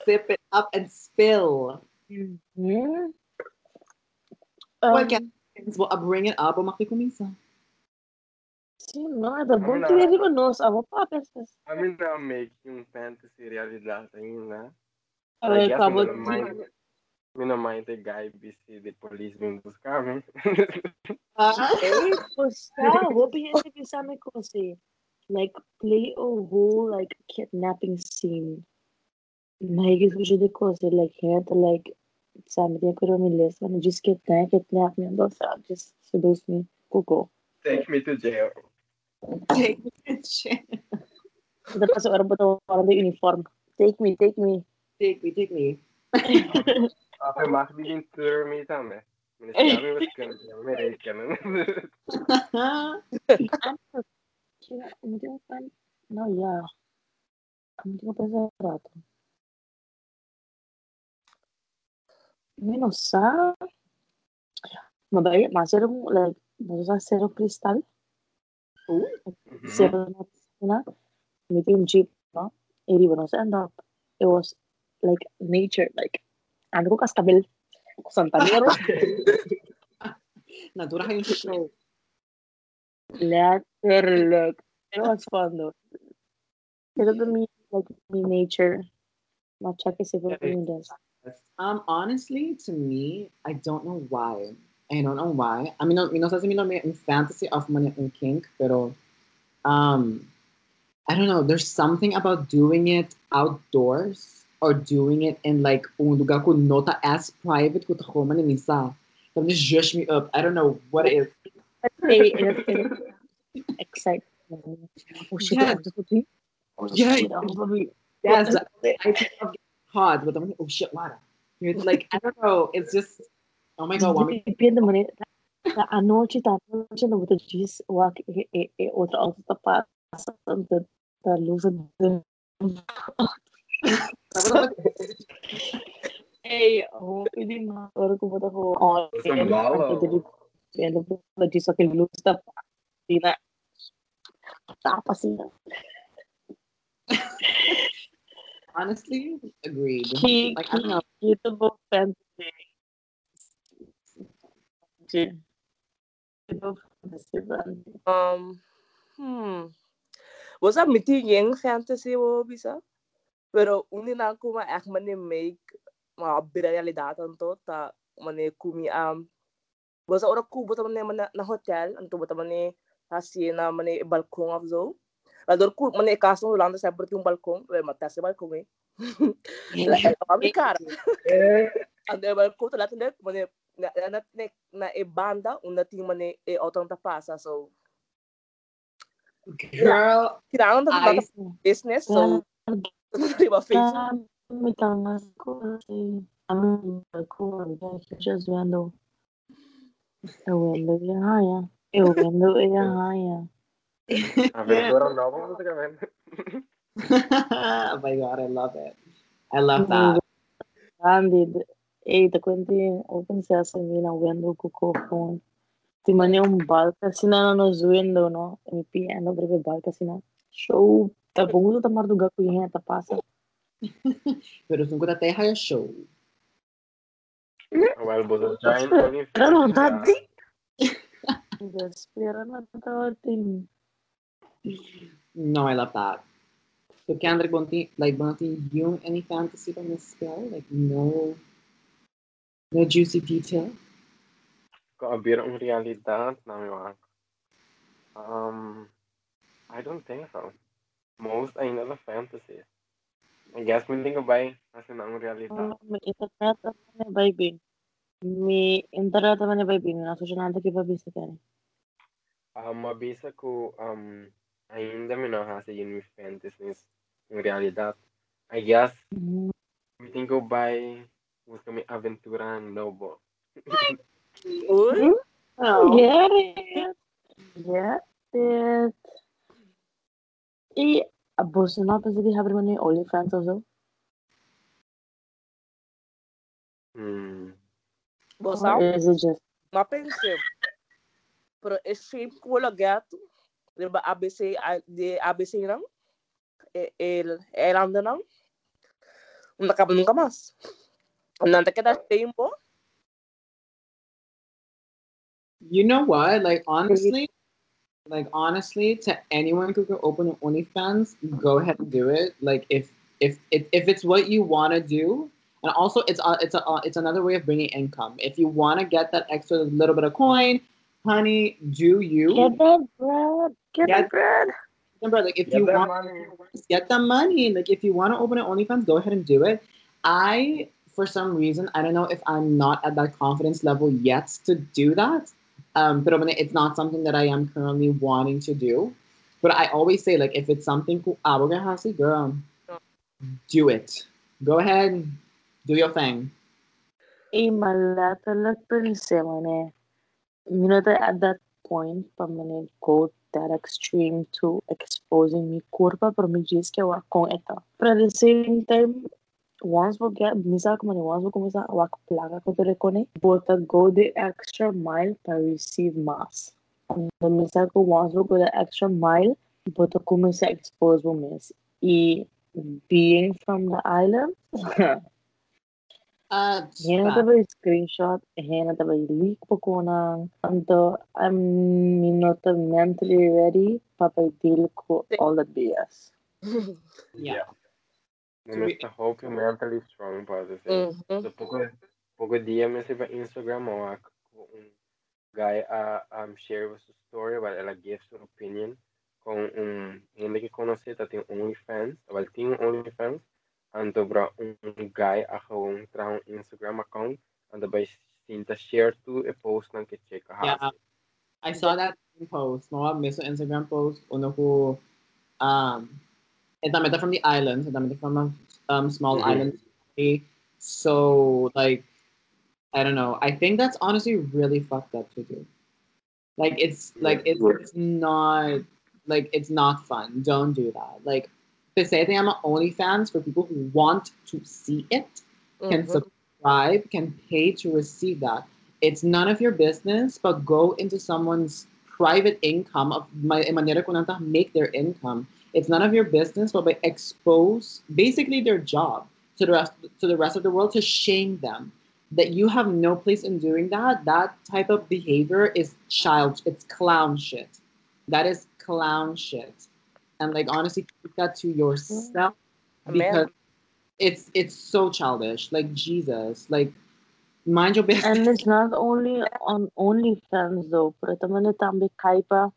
Sip it up and spill. Mhm. Well, Um, can well, I'll bring it up. Vamos a começar. sim, não, the book Wala. que ele nos avo papas. I mean, na make yung fantasy realidade ainda. I Ay, guess cabo me mind, me não mind the guy busy the police vim buscar me. Ah, Ei, posta, vou pensar que sabe. Like play a whole like kidnapping scene. Like isso de coisa, like had like sabe que eu me lembro, mas just kidnap, kidnap me, não sabe, just seduce me, cuco. Take me to jail. take it, shit. Depois eu era botar fora do uniforme. Take me, take me. Take me, take me. Af en mag die tour mee dan me. Men is gaan we kunnen, ja, me rekenen. Kira, hindi ko pa, no, yeah. Hindi ko pa sa rato. Menos sa, mabait, masero mo, like, nasa zero crystal, zero na, na, medyo yung jeep, no? Eri ba, sa end up, it was, like, nature, like, ano ko kastabil, Santanero, Natura yung show. letter look. It was fun though. Pero to me, like, me nature, matcha kasi ko yung das. Um, honestly, to me, I don't know why. I don't know why. I mean, no, no sé si mi nombre un fantasy of money un kink, pero um, I don't know. There's something about doing it outdoors or doing it in like un lugar ko nota as private tako man ni isa. That just zhush me up. I don't know what it is. Hey, it, it, excite. Oh shit, Yeah. ako to be. Oh Yeah. shit, ako to be. Yes, I think of getting hot, but I'm like, oh shit, what? It's like I don't know. It's just oh my god, why Depende mo Na anoche, anoche, no te diz, o e, e, e outra auto tá passando da, da luz do... Ei, oh, hindi na. Pero kung ba't ako, oh, Sa bala. Depende po, diz aquele luz da Hindi na. Tapa sila. Honestly agreed. Ki, Like I don't know. Kita po fantasy. Kita po fantasy band. Um, hmm. Wasa miti yung fantasy wo bisa. Pero uni na ako ma ek mani make mga realidad to ta mani kumi am. Wasa ora ku bota mani mana na hotel anto bota mani hasi na mani balkong of zo. Lador ku mani kaso lang sa berti um balkong, we mata sa balkong eh. La kami cara. Ande balkong to latin mani na na na na e banda una ting mani e otong tapasa so Girl, kailangan na I sa business so di ba Facebook May tangas ko kasi ano ko just viendo el window ya haya el window ya haya Aventura nova, basicamente. oh my god, I love it. I love that. Andy eh te cuento open sesame na window ko ko phone ti mane un balka sina no window no mi piano breve balka sina show ta bungulo ta marduga ko yan ta pasa Pero sungguh tatay haya show. Well, but a giant only pero dati Espera na tawatin. No, I love that. So Kendrick Bonti, like Bonti, you any fantasy from this spell? Like no, no juicy detail. Kaabir ang realidad namin mga Um, I don't think so. Most ay nila fantasy. I guess we think by kasi na ang realidad. May internet naman ni baby. May internet naman ni baby. Nasa siya nanda kiba bisa ka Um, mabisa ko um ainda me nahasa yun with fantasies ng realidad. I guess we think by gusto kami aventura ng lobo. Uy? No. Get it. Get it. Y vos no pensé que abrir een OnlyFans of zo? Hmm. Bosa, Or is it just ma pensé. Pero é sempre que eu gato, lembra ABC, a- de ABC não? É, ele, ele anda não? Acaba nunca. You know what? Like honestly, like honestly, to anyone who can open an OnlyFans, go ahead and do it. Like if if if, if it's what you want to do, and also it's uh, it's a uh, it's another way of bringing income. If you want to get that extra little bit of coin, honey, do you? get that bread? Get Get- that bread. Remember, like if you want get the money. Like if you want to open an OnlyFans, go ahead and do it. I, for some reason, I don't know if I'm not at that confidence level yet to do that. Um, but I mean, it's not something that I am currently wanting to do. But I always say, like, if it's something cool, ah, we're gonna have to, girl, do it. Go ahead, do your thing. Y letterlijk pensé, mané. You know that at that point, pa mané go that extreme to exposing me curva, pero me diz que eu com eta. But at the same time, once we get, misa como once we começar a wak plaga ko te recone, bota go the extra mile to receive mass. And the misa ko once we go the extra mile, bota começa a expose o mes. E being from the island, Uh, Hena fat. taba screenshot, hena taba leak pa ko nang anto I'm not mentally ready para deal ko all that BS. yeah. Men ik hoop je mentally strong para det. Uhum. Så pouco pouco dia me se para Instagram ou um guy a um, share a sua story, but ela give sua opinion com um gente que conhece, tá tem OnlyFans, ela tem um OnlyFans, ando bra um guy a gewoon tra um Instagram account, ando by sinta share to e post nang que check a Yeah. I saw that post. Mga miso Instagram post. Uno ko, um, it's not from the islands. It's not from a um, small Mhm. island. city. So, like, I don't know. I think that's honestly really fucked up to do. Like, it's like it's, it's not like it's not fun. Don't do that. Like, to say that I'm an OnlyFans for people who want to see it can mm-hmm. subscribe, can pay to receive that. It's none of your business, but go into someone's private income of my eh, manera ko nanta make their income. It's none of your business, but by expose basically their job to the rest to the rest of the world to shame them that you have no place in doing that. That type of behavior is child. It's clown shit. That is clown shit. And like honestly, keep that to yourself Amen. because it's it's so childish. Like Jesus, like mind your business. And it's not only on OnlyFans though, pero también también kay pa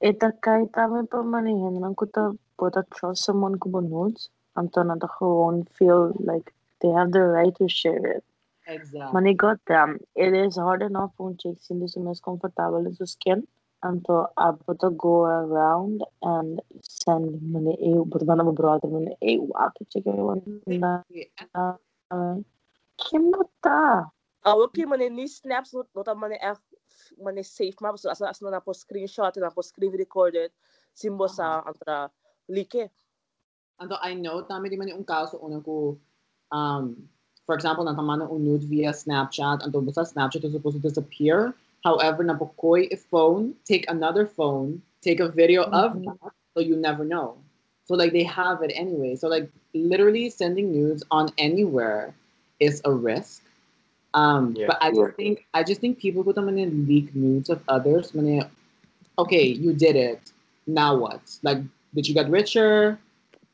Eta kay también pa manihin lang ko ta put trust someone ko ba nudes. Anto na ta gewoon feel like they have the right to share it. exactly. Money got them. It is hard enough kung chicks hindi sila mas comfortable sa skin. Anto abo to go around and send money eh but man mo brother money eh wow to check everyone na kimota. Ah, okay, mane ni snaps not not mane echt mane safe map so as as na po screenshot na po screen recorded simbo sa antra like. Although I know tami di man yung kaso una ko um for example natama na nude via Snapchat and basta Snapchat is supposed to disappear. However, napokoy a phone, take another phone, take a video of Mhm. that, so you never know. So like they have it anyway. So like literally sending nudes on anywhere is a risk. Um, Yeah. but I just think I just think people put them in leak nudes of others. When okay, you did it. Now what? Like, did you get richer?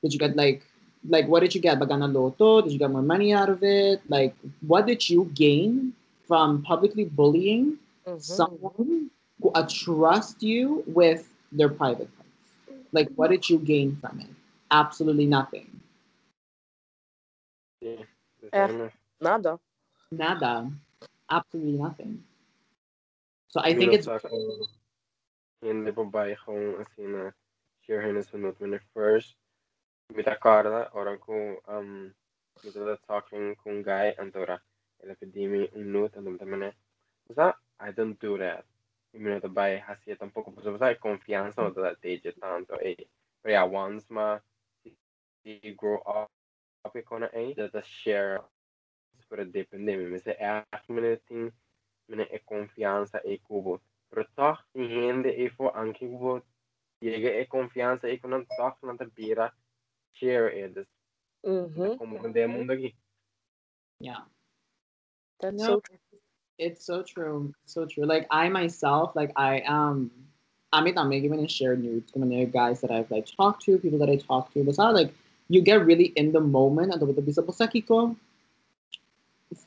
Did you get like like what did you get? Bagana loto? Did you get more money out of it? Like, what did you gain from publicly bullying Mhm. someone who uh, trust you with their private parts? Like, what did you gain from it? Absolutely nothing. Yeah, Eh. Nada. Nada. Absolutely nothing. So I think it's ako, hindi babae kung assim na share na sunod when I first mit a Carla, orang ko um mit a talking kung guy antora Eller för di mi un note andum tamane. Basta, I don't do that. Y me nota bai hasi tampoco, pues basta hay confianza no da teje tanto. Eh, pero ya once ma you grow up up con eh, that the share para depender me se é mene ting mene é confiança e cubo. Pero toch gente e fo anche cubo llega e confianza e con toch na ta bira share it. Mhm. Como vender mundo aqui. Yeah. That's No. so true. It's so true. So true. Like I myself, like I um I mean I'm giving share news from the guys that I've like talked to, people that I talk to. It's not like you get really in the moment and the bisa kiko,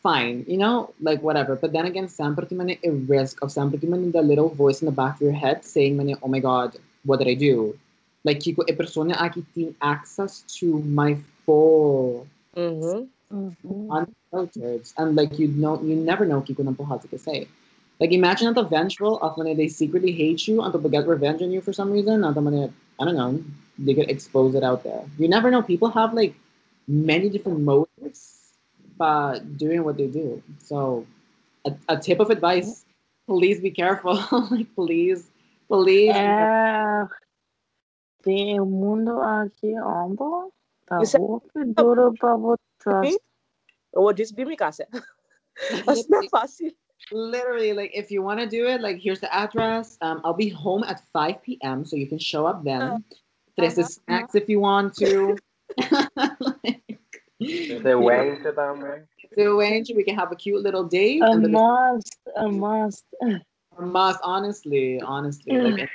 fine, you know, like whatever. But then again, sempre ti a risk of sempre ti the little voice in the back of your head saying man, oh my god, what did I do? Like kiko e persona aki access to my full Mhm. Mhm. unfiltered and like you know you never know kiko ng pohati ka say. Like imagine at the vengeful of when they secretly hate you and to get revenge on you for some reason. Not man, I don't know, they could expose it out there. You never know. People have like many different motives by doing what they do. So a, a tip of advice, please be careful. like please, please. É. Tem o mundo aqui, ambo. Tá Isso é- duro pra botar. Ou diz bimi casa. Mas não é fácil. literally like if you want to do it like here's the address um i'll be home at 5 p.m so you can show up then there's the uh-huh, snacks if you want to Você wente também. do it we can have a cute little date A and then must, a must. a must honestly honestly like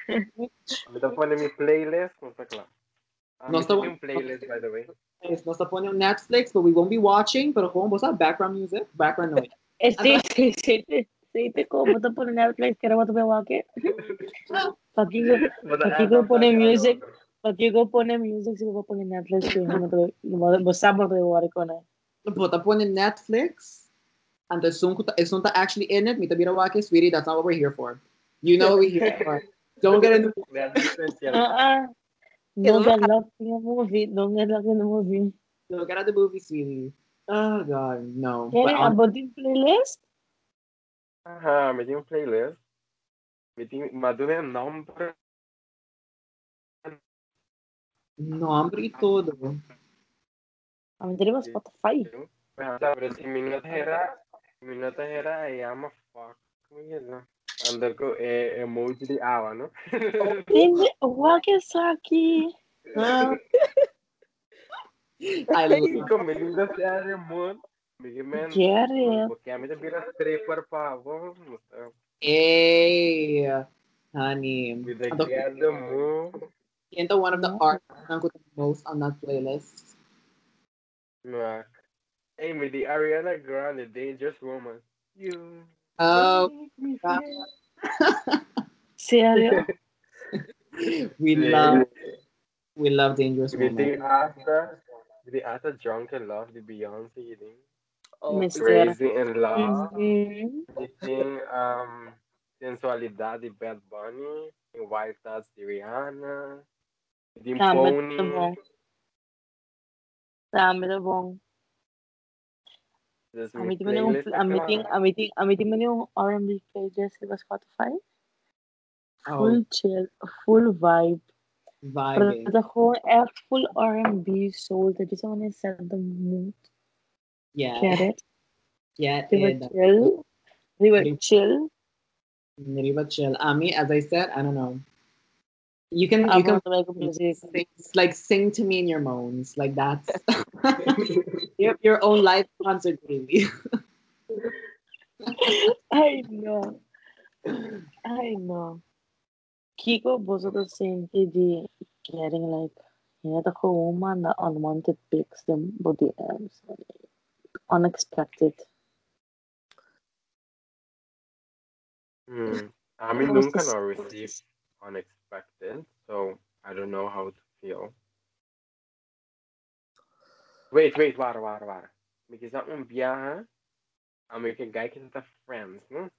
Me tá pondo minha playlist, não tá claro. Nós me tamo- tem um playlist, by the way. It's not upon your netflix but we won't be watching but home what's that background music background noise É, sim, sim, sim, sim. Sim, te como tá por Netflix, que era what we walk it. Paki ko, Mas Aqui que eu ponho music. paki ko pone music, se ko pone Netflix, que não tô, não vou saber do war ko na. but upon in netflix and the song it's not actually in it Mita Bira Wake, sweetie that's not what we're here for you know what we're here for don't get into Ah, ah. Don't get locked in a movie. Don't get locked in a movie. don't get out the movie sweetie oh god no Can But I hon- about the playlist? Aham, me tem um playlist. Me tem, mas do meu nome pra Nombre e tudo. A mí tenemos Spotify. Pero si mi nota era, mi nota era, I am a fuck. Como é isso? Ando com é, emoji de água, não? Hindi, wag sa aqui. Ah. I E love como ele ainda se acha muito. Me man, Get it. porque a mim também era stripper pa, vamos, Hey, honey. me da Ando- queda muito. Into one of the artists that the most on that playlist. Não. Hey, me the Ariana Grande, Dangerous Woman. You Oh, make me God. feel. Sério? we love we love Dangerous Me Woman. tem hasta, me tem hasta Drunk in Love de Beyoncé, you think? Oh, Mister. Crazy in Love. Uhum. E tem um, Sensualidade de Bad Bunny. Tem Wild Thoughts de Rihanna. E tem Tá, mas Pony. tá bom. Tá, mas tá bom. This A mí também um, playlist a mí tem, a mí tem, a mí também um R&B playlist do Spotify. Oh, Full chill, full vibe. vibing. Para gewoon echt full R&B soul. Dat is gewoon een set the mood. Yeah, Get it? yeah, They were yeah. chill. They were chill. Very much chill. I mean, as I said, I don't know. You can you can gonna make a music. sing, like sing to me in your moans, like that's your your own live concert, baby. I know. I know. Kiko vosotros siempre de getting like you know the whole woman the unwanted pics them but the ends unexpected. Hmm. A mí What's nunca this? no received unexpected, so I don't know how to feel. Wait, wait, wara, wara, wara. Me quizá un viaje a mí que guy que friends, ¿no?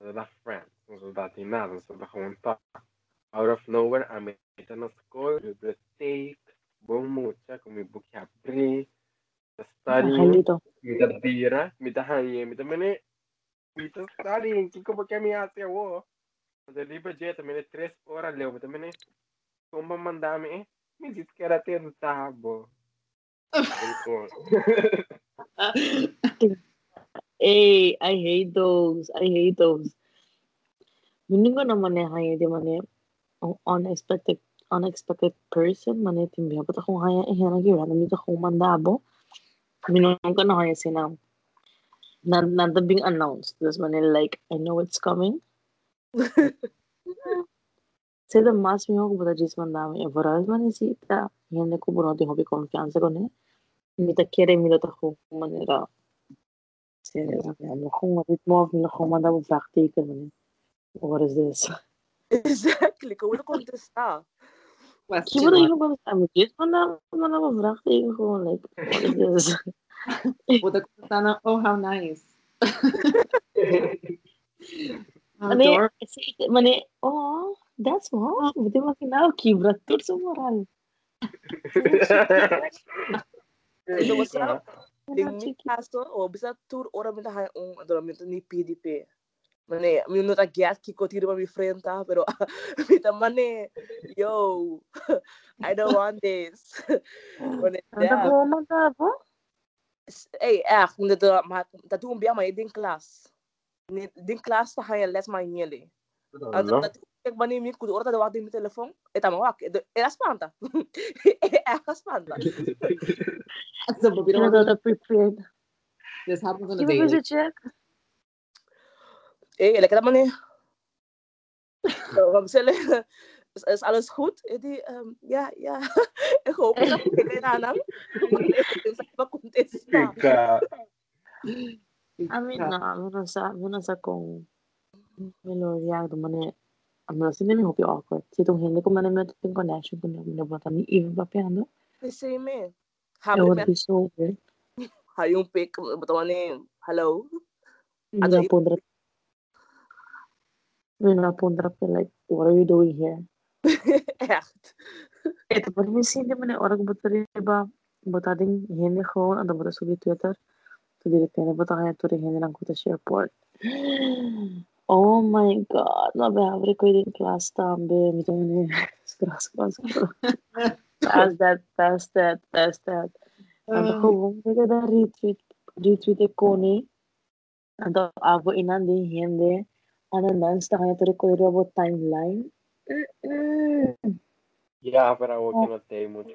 Dat dat friends, so dat hij nada, so dat gewoon tak. Out of nowhere, a mí está na school, bibliotheek, bom mucha, com mi boek abrir, studying, Nakalito. mita bira, mita hangye, mita mene, mita studying, kiko pa kami ate wo. Mita tres horas mita mene, tumba mandami eh, minsit karate no tabo. Hey, I hate those. I hate those. Meaning ko naman eh, haya di man eh, unexpected unexpected person man eh, timbiya. Ba't akong haya eh, hana gira, namit akong mandabo. Minung ko na haya sinang, na, not being announced. Tapos man like, I know it's coming. Say the mas mi ko bata jis mandami. E varaz man eh, sita. Hende ko buno di hobi confianza ko ne. Mita kere mita tako manera. Say, ano kung ritmo, mila kong mandabo praktika man eh. What is this? Exactly, kung wala contesta. Ki mo yung kung sa amigit mo na mo na praktika ko. Like, what is this? Puta ko sana, oh, how nice. How Mani, adorable. si, mani, oh, that's mo. Buti mo kinaw, kibra tur sa moral. Ito basta, Wala, ding mi chiki. kaso, o bisa tur ora minta hay un adoramento ni PDP. Mane, mi nota gas ki ko tiro mi frenta, pero mita mane, yo, I don't want this. Mane, Ang tabo mo tabo? Hey, echt, kung dat maar dat doen bij mij din klas. Ni din klas pa haya les my nyele. Ang No? dat ik bani mi kudo orta da wak din mi telefon. Eta ma wak, era spanta. Era spanta. So, but we don't Kina daw prepared. this happens on a Kina ba daily. si check? Eh, lekker dat mane. Wat sele is, is alles goed? Eh, die, um, ja, ja. Ik hoop dat ik er aan hang. Ik zeg maar contesta. Kika. I mean, no, muna sa, muna sa kung melorya do mane, ano sa nini hopi awkward. Si itong hindi ko man naman yung connection ko na minabata ni even pa piano. The same eh. It Habi would met be so weird. hayong pick. Bato mane, hello? Mina Ano, pundra. Mina pundra pa like, what are you doing here? Echt. Ito pa rin hindi man yung orang buta rin ba? Buta din hindi ko, ano buta sa Twitter. So, di rin na buta kaya ito rin hindi lang ko sa airport. Oh my God, nabahabri ko yung class tambe. Mito mo niya. Skras ko. Pass that, pass that, pass that. Ano ko, hindi ka retweet, retweet ko ni. Ano, abo inan din hindi. Ano, nans na kaya ito rin ko about timeline. Mm-mm. Ya, pero huwag ka na tayo mucho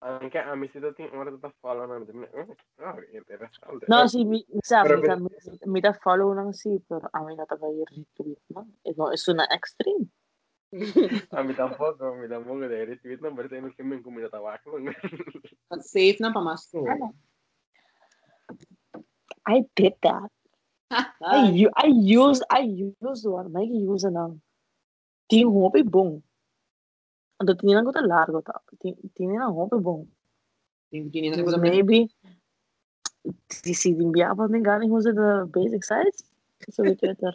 más. Aunque a mí sí te tengo ahora te follow na mí. Ah, interesante. No, si mi, misa, Pero misa, misa, mita follow lang si, pero amin na taga retweet na. Eh, no, eso na extreme. A mí tampoco, a mí tampoco de retweet na, pero tayo que me kumita tawak lang. But safe na pamasok. Ano? I did that. I, Ay, u- I used, I used one. May use na. Ting hopi bong. Ando tinilang ko ta largo ta. Ting- Tinilang hopi bong. hindi na ko Maybe, si si dimbia pa din galing ko sa the basic sites. So, Twitter.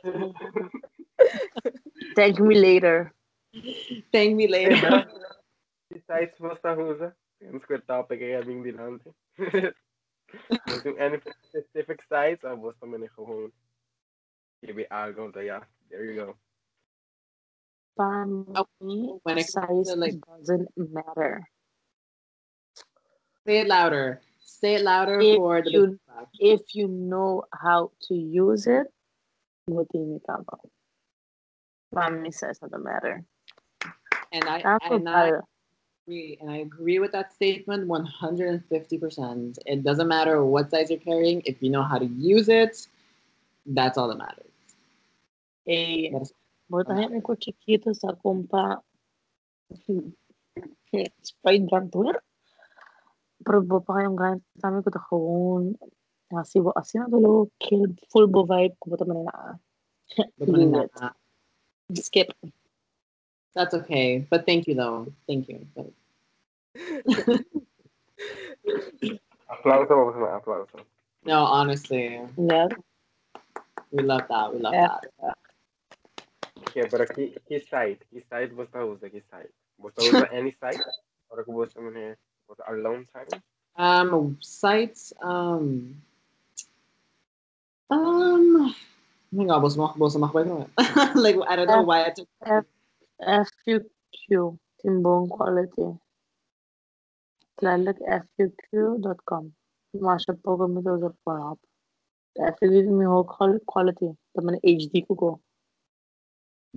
Thank me later. Thank me later. Besides, basta husa. Yung square topic ay aming dinante. Yung any specific sites, ah, basta man ikaw Give it algo, so yeah, there you go. For Oh, me, when it size to, like- doesn't matter. Say it louder. Say it louder If for the you- If you know how to use it, mi tama. For me, doesn't matter. And I Ako and I agree, and I agree with that statement 150%. It doesn't matter what size you're carrying, if you know how to use it, that's all that matters. That is- botahin ko chiquito sa kumpa. Brand tour. Pero ba pa kayong ganit sa amin ko ta kung asi bo asi na tulo kill full bo vibe ko ta man na. Leave it. Skip. That's okay. But thank you though. Thank you. But Aplauso, vamos na aplauso. no, honestly, Yeah. we love that. We love Yeah. that. Okay, pero ki, ki site, ki site basta usa, ki site. Basta usa any site, para ko basta man eh, basta alone time. Um, sites, um, um, my god, bosa mo, bosa mo Like, I don't know why I took F, FUQ, timbong quality. Tlalek FUQ.com. Masha po kami to sa panap. FUQ mi ho quality. Taman HD ko ko.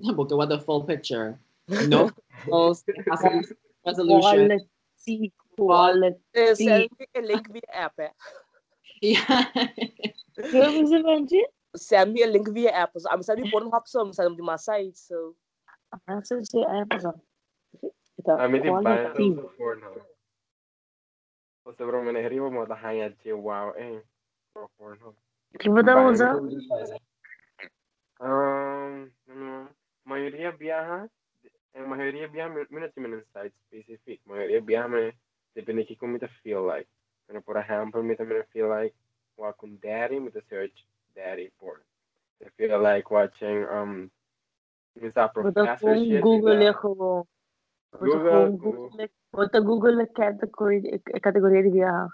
Porque what the full picture? No photos, resolution. Quality. Quality. Send me a link via app, eh. Yeah. Kaya mo si Benji? Send me a link via app. So, I'm sending Pornhub so I'm sending my site. So, Nasa si ay pa sa. Ito, Kami din ba quality. sa porno? O sa bro, manahiriwa mo tahanya che wow eh. Pro porno. Kiba daw sa? Um, ano, mayoría viaja, en mayoría viaja, mira si en site specific, mayoría viaja me, depende de como me te feel like. Pero por ejemplo, me también feel like watching daddy, me te search daddy porn. I feel like watching, um, sa Bota professor kung shit. Google diba? ako. Bota Google, kung Google. Google. Bota Google category, category di biya.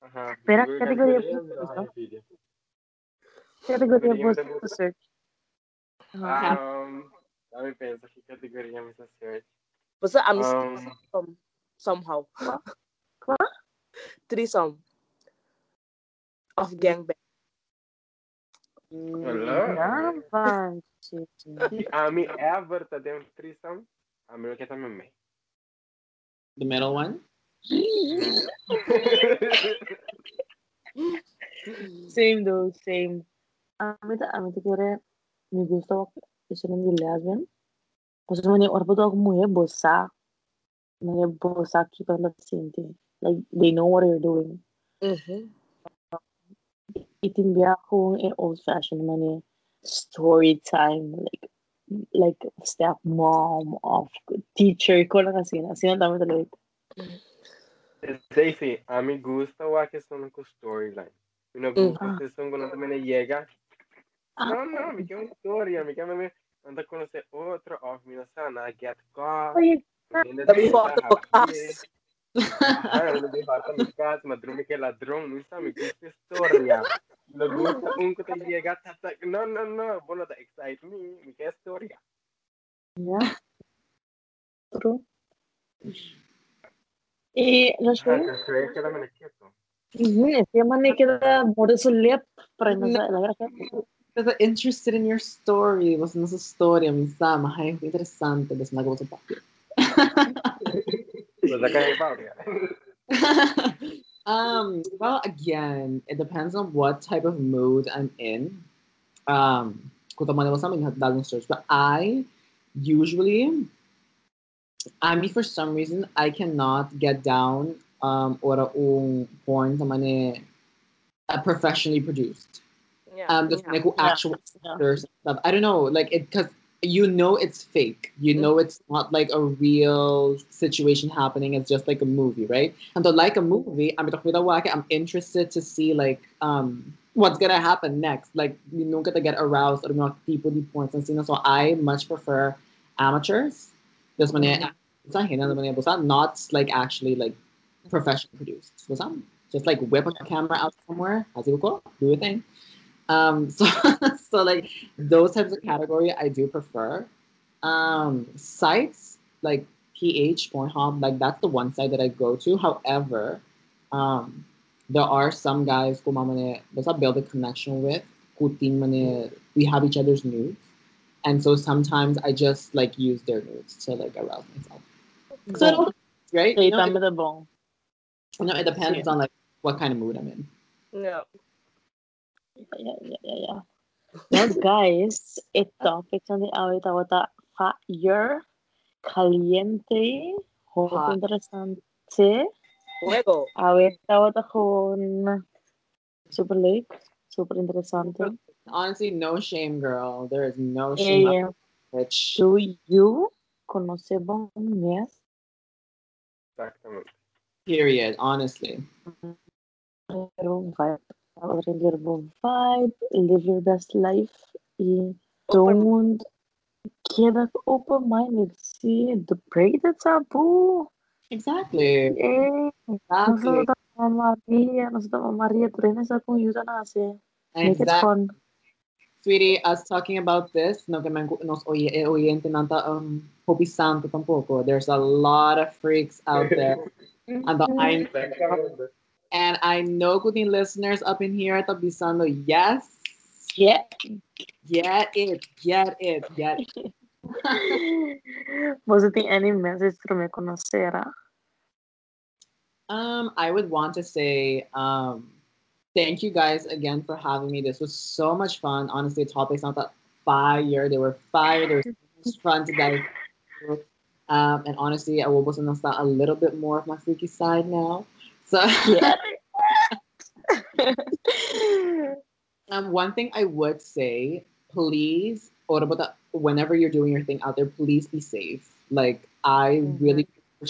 Ajá. Pero Google categoría categoría, po, ajá, ¿no? video. Category Categoría po mo sa sa- search. Ah, Um, dami pensa que categoría me sa search. basta I'm Um, some, somehow. Kwa? Threesome. Of gangbang. Wala. Naman. Shit. Ami ever ta dem threesome. Ami kita me. The middle one? Same though, same. Amit amit kira me gusta isa ng lesbian. Kasi man yung orbo dog mo eh, bosa. Mga bosa kita na sinti. Like, they know what they're doing. Mm-hmm. Itimbiya ko eh, old fashioned man eh, story time. Like, like stepmom of teacher ko lang kasi na. Sino dami talaga. Daisy, a mí gusta wa que son con storyline. Una Mm. gusta que son cuando también llega. Ah. No, no, me queda una historia, me queda me anda a conocer otro of mi sana get caught. Oye, Sabi ko, ako bukas. Ajá, uno de bata mi casa, madrumi que ladrón, no está mi gusta historia. Me gusta un que te llega, tata, no, no, no, bueno, te excite me, me queda historia. yeah. True. Eh, Ajá, Rachel, que se ve que la me quieto. Mhm, siya man eh kita more sulit para na sa ilaga ka. Because I'm interested in your story. Was nasa story ang sama. Hay, interessante. Basta nagawa sa papel. Pues acá hay Paula. um, well, again, it depends on what type of mood I'm in. Um, kung tama naman sa amin, dagang search. But I usually, I mean, for some reason, I cannot get down um, or yung porn naman eh, uh, professionally produced. Yeah. Um, just like actual Yeah. actors stuff. I don't know, like it because you know it's fake. You know it's not like a real situation happening. It's just like a movie, right? And so, like a movie, I'm I'm interested to see like um what's gonna happen next. Like you know, gonna get aroused or not people the points and things. So I much prefer amateurs. This one, it's not hina naman yan, not like actually like professionally produced. Basta just like whip a camera out somewhere, as you go, do a thing. Um, so so like those types of category I do prefer. Um, sites like PH Pornhub, like that's the one site that I go to. However, um, there are some guys who mamane basta build a connection with, who tin mane we have each other's nudes. And so sometimes I just like use their nudes to like arouse myself. So it all- right? Say You know, tama da bong. it, no, it depends on like what kind of mood I'm in. Yeah. Yeah, yeah, yeah, yeah. Now, guys, ito, picture ni awit ako ta fire, caliente, hope Hot. interesante. Fuego. Awit ako ako na super late, super interesante. Honestly, no shame, girl. There is no shame. yeah. Bitch. Do you conoce bong yes? Exactamente. Period. Honestly. Little vibe. Our little vibe. Live your best life. Y don't get open minded. See, the break the taboo. Exactly. Eh, Exactly. nosotros Mama Maria, nosotros Mama Maria, trenes sa kung yuta na kasi. Make it Exactly. fun. Sweetie, us talking about this, no que nos eh, oyente nanta um Hopi Santo tampoco. There's a lot of freaks out there. and, the, I, and I know good listeners up in here at the Bisando, yes, Yeah. get it, get it, get it. Você tem any message para me conhecer? Um, I would want to say um, thank you guys again for having me. This was so much fun. Honestly, the topics not that fire. They were fire. They were so much fun to dive. Um, and honestly, I will also start a little bit more of my freaky side now. So um, one thing I would say, please, or about the, whenever you're doing your thing out there, please be safe. Like I Mhm. really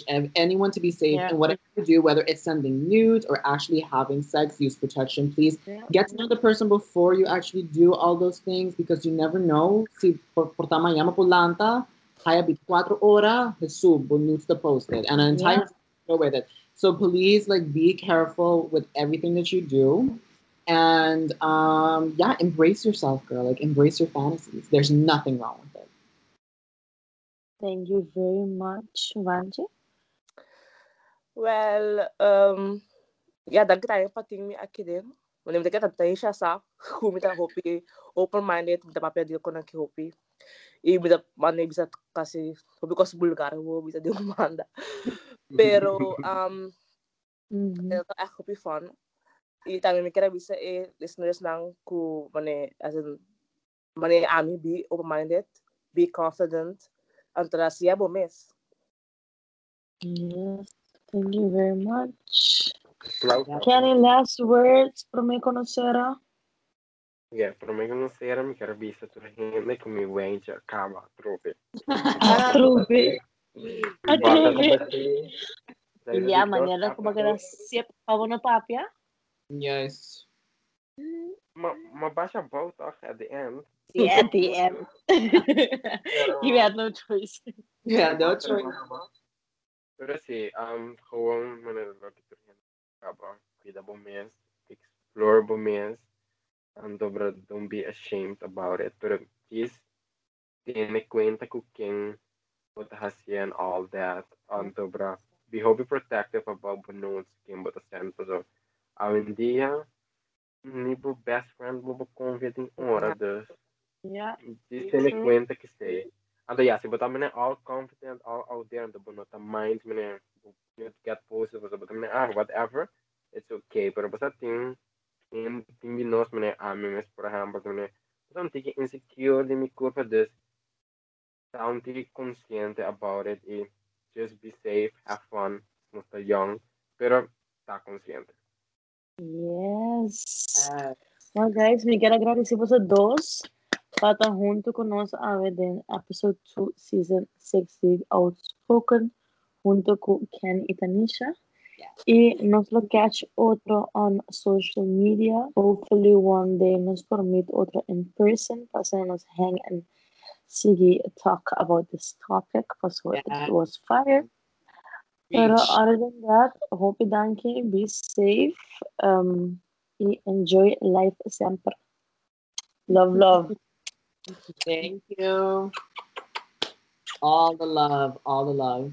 ev- anyone to be safe Yeah. and whatever you do, whether it's sending nudes or actually having sex, use protection. Please yeah. get to know the person before you actually do all those things because you never know. Si por, por tama llama por lanta, kaya 24 horas, Jesús will needs to post it and an entire go with it. So please like be careful with everything that you do. And um yeah, embrace yourself, girl. Like embrace your fantasies. There's nothing wrong with it. Thank you very much, Vanji. Well, um, ja, dank tayo pating mi aki din. Wala mo kita tayo siya sa kumita hopi open-minded mita papel di ko nang kihopi. I bisa mana bisa kasi hobi ko sa Bulgar wo bisa di umanda. Pero um Mhm. ito ako hopi fun. I tayo mi kira bisa eh listeners nang ku mane as in mane ami be open-minded, be confident, antara siya bo miss. Yes. Thank you very much. Flauta. Any last words para me conhecer? Yeah, para me conocer, mi quero vista tu gente com mi wente acaba, trope. Atrube. Bata ko Atrube. ba si... Yeah, manera como que das siete pavo na papia. Yes. Ma, mabasa both off at the end. Yeah, at the end. you had no choice. Yeah, no choice. Pero sí, um, gewoon manera lo que tu gente acaba, cuida bom mês, explore bom mês, and dobra, don't be ashamed about it. Pero please, tiene cuenta com quem você haciendo all that, and dobra, be hobby protective about bonus quem você sendo, so, hoy en día, ni bu best friend bu convite em hora, dus, Yeah. Just tiene Mhm. cuenta que se. Ando ya, si botar mene all confident, all out there, and the bono ta mind mene get positive, so botar mene ah whatever, it's okay. But Pero basta ting in ting binos mene ah memes por ejemplo, mene basta un tiki insecure de mi culpa, dus sound tiki consciente about it, y just be safe, have fun, no está young, pero está consciente. Yes. Well, guys, me quero agradecer vocês dois para estar junto conosco a ver em episode 2, season 6 de Outspoken, junto com Ken e Tanisha. E nos lo catch outro on social media. Hopefully one day nos permit outro in person para nos hang and see talk about this topic because Yeah. it was fire. Reach. other than that, hope you danke, be safe, um, enjoy life sempre. Love, love. Thank you. All the love, all the love.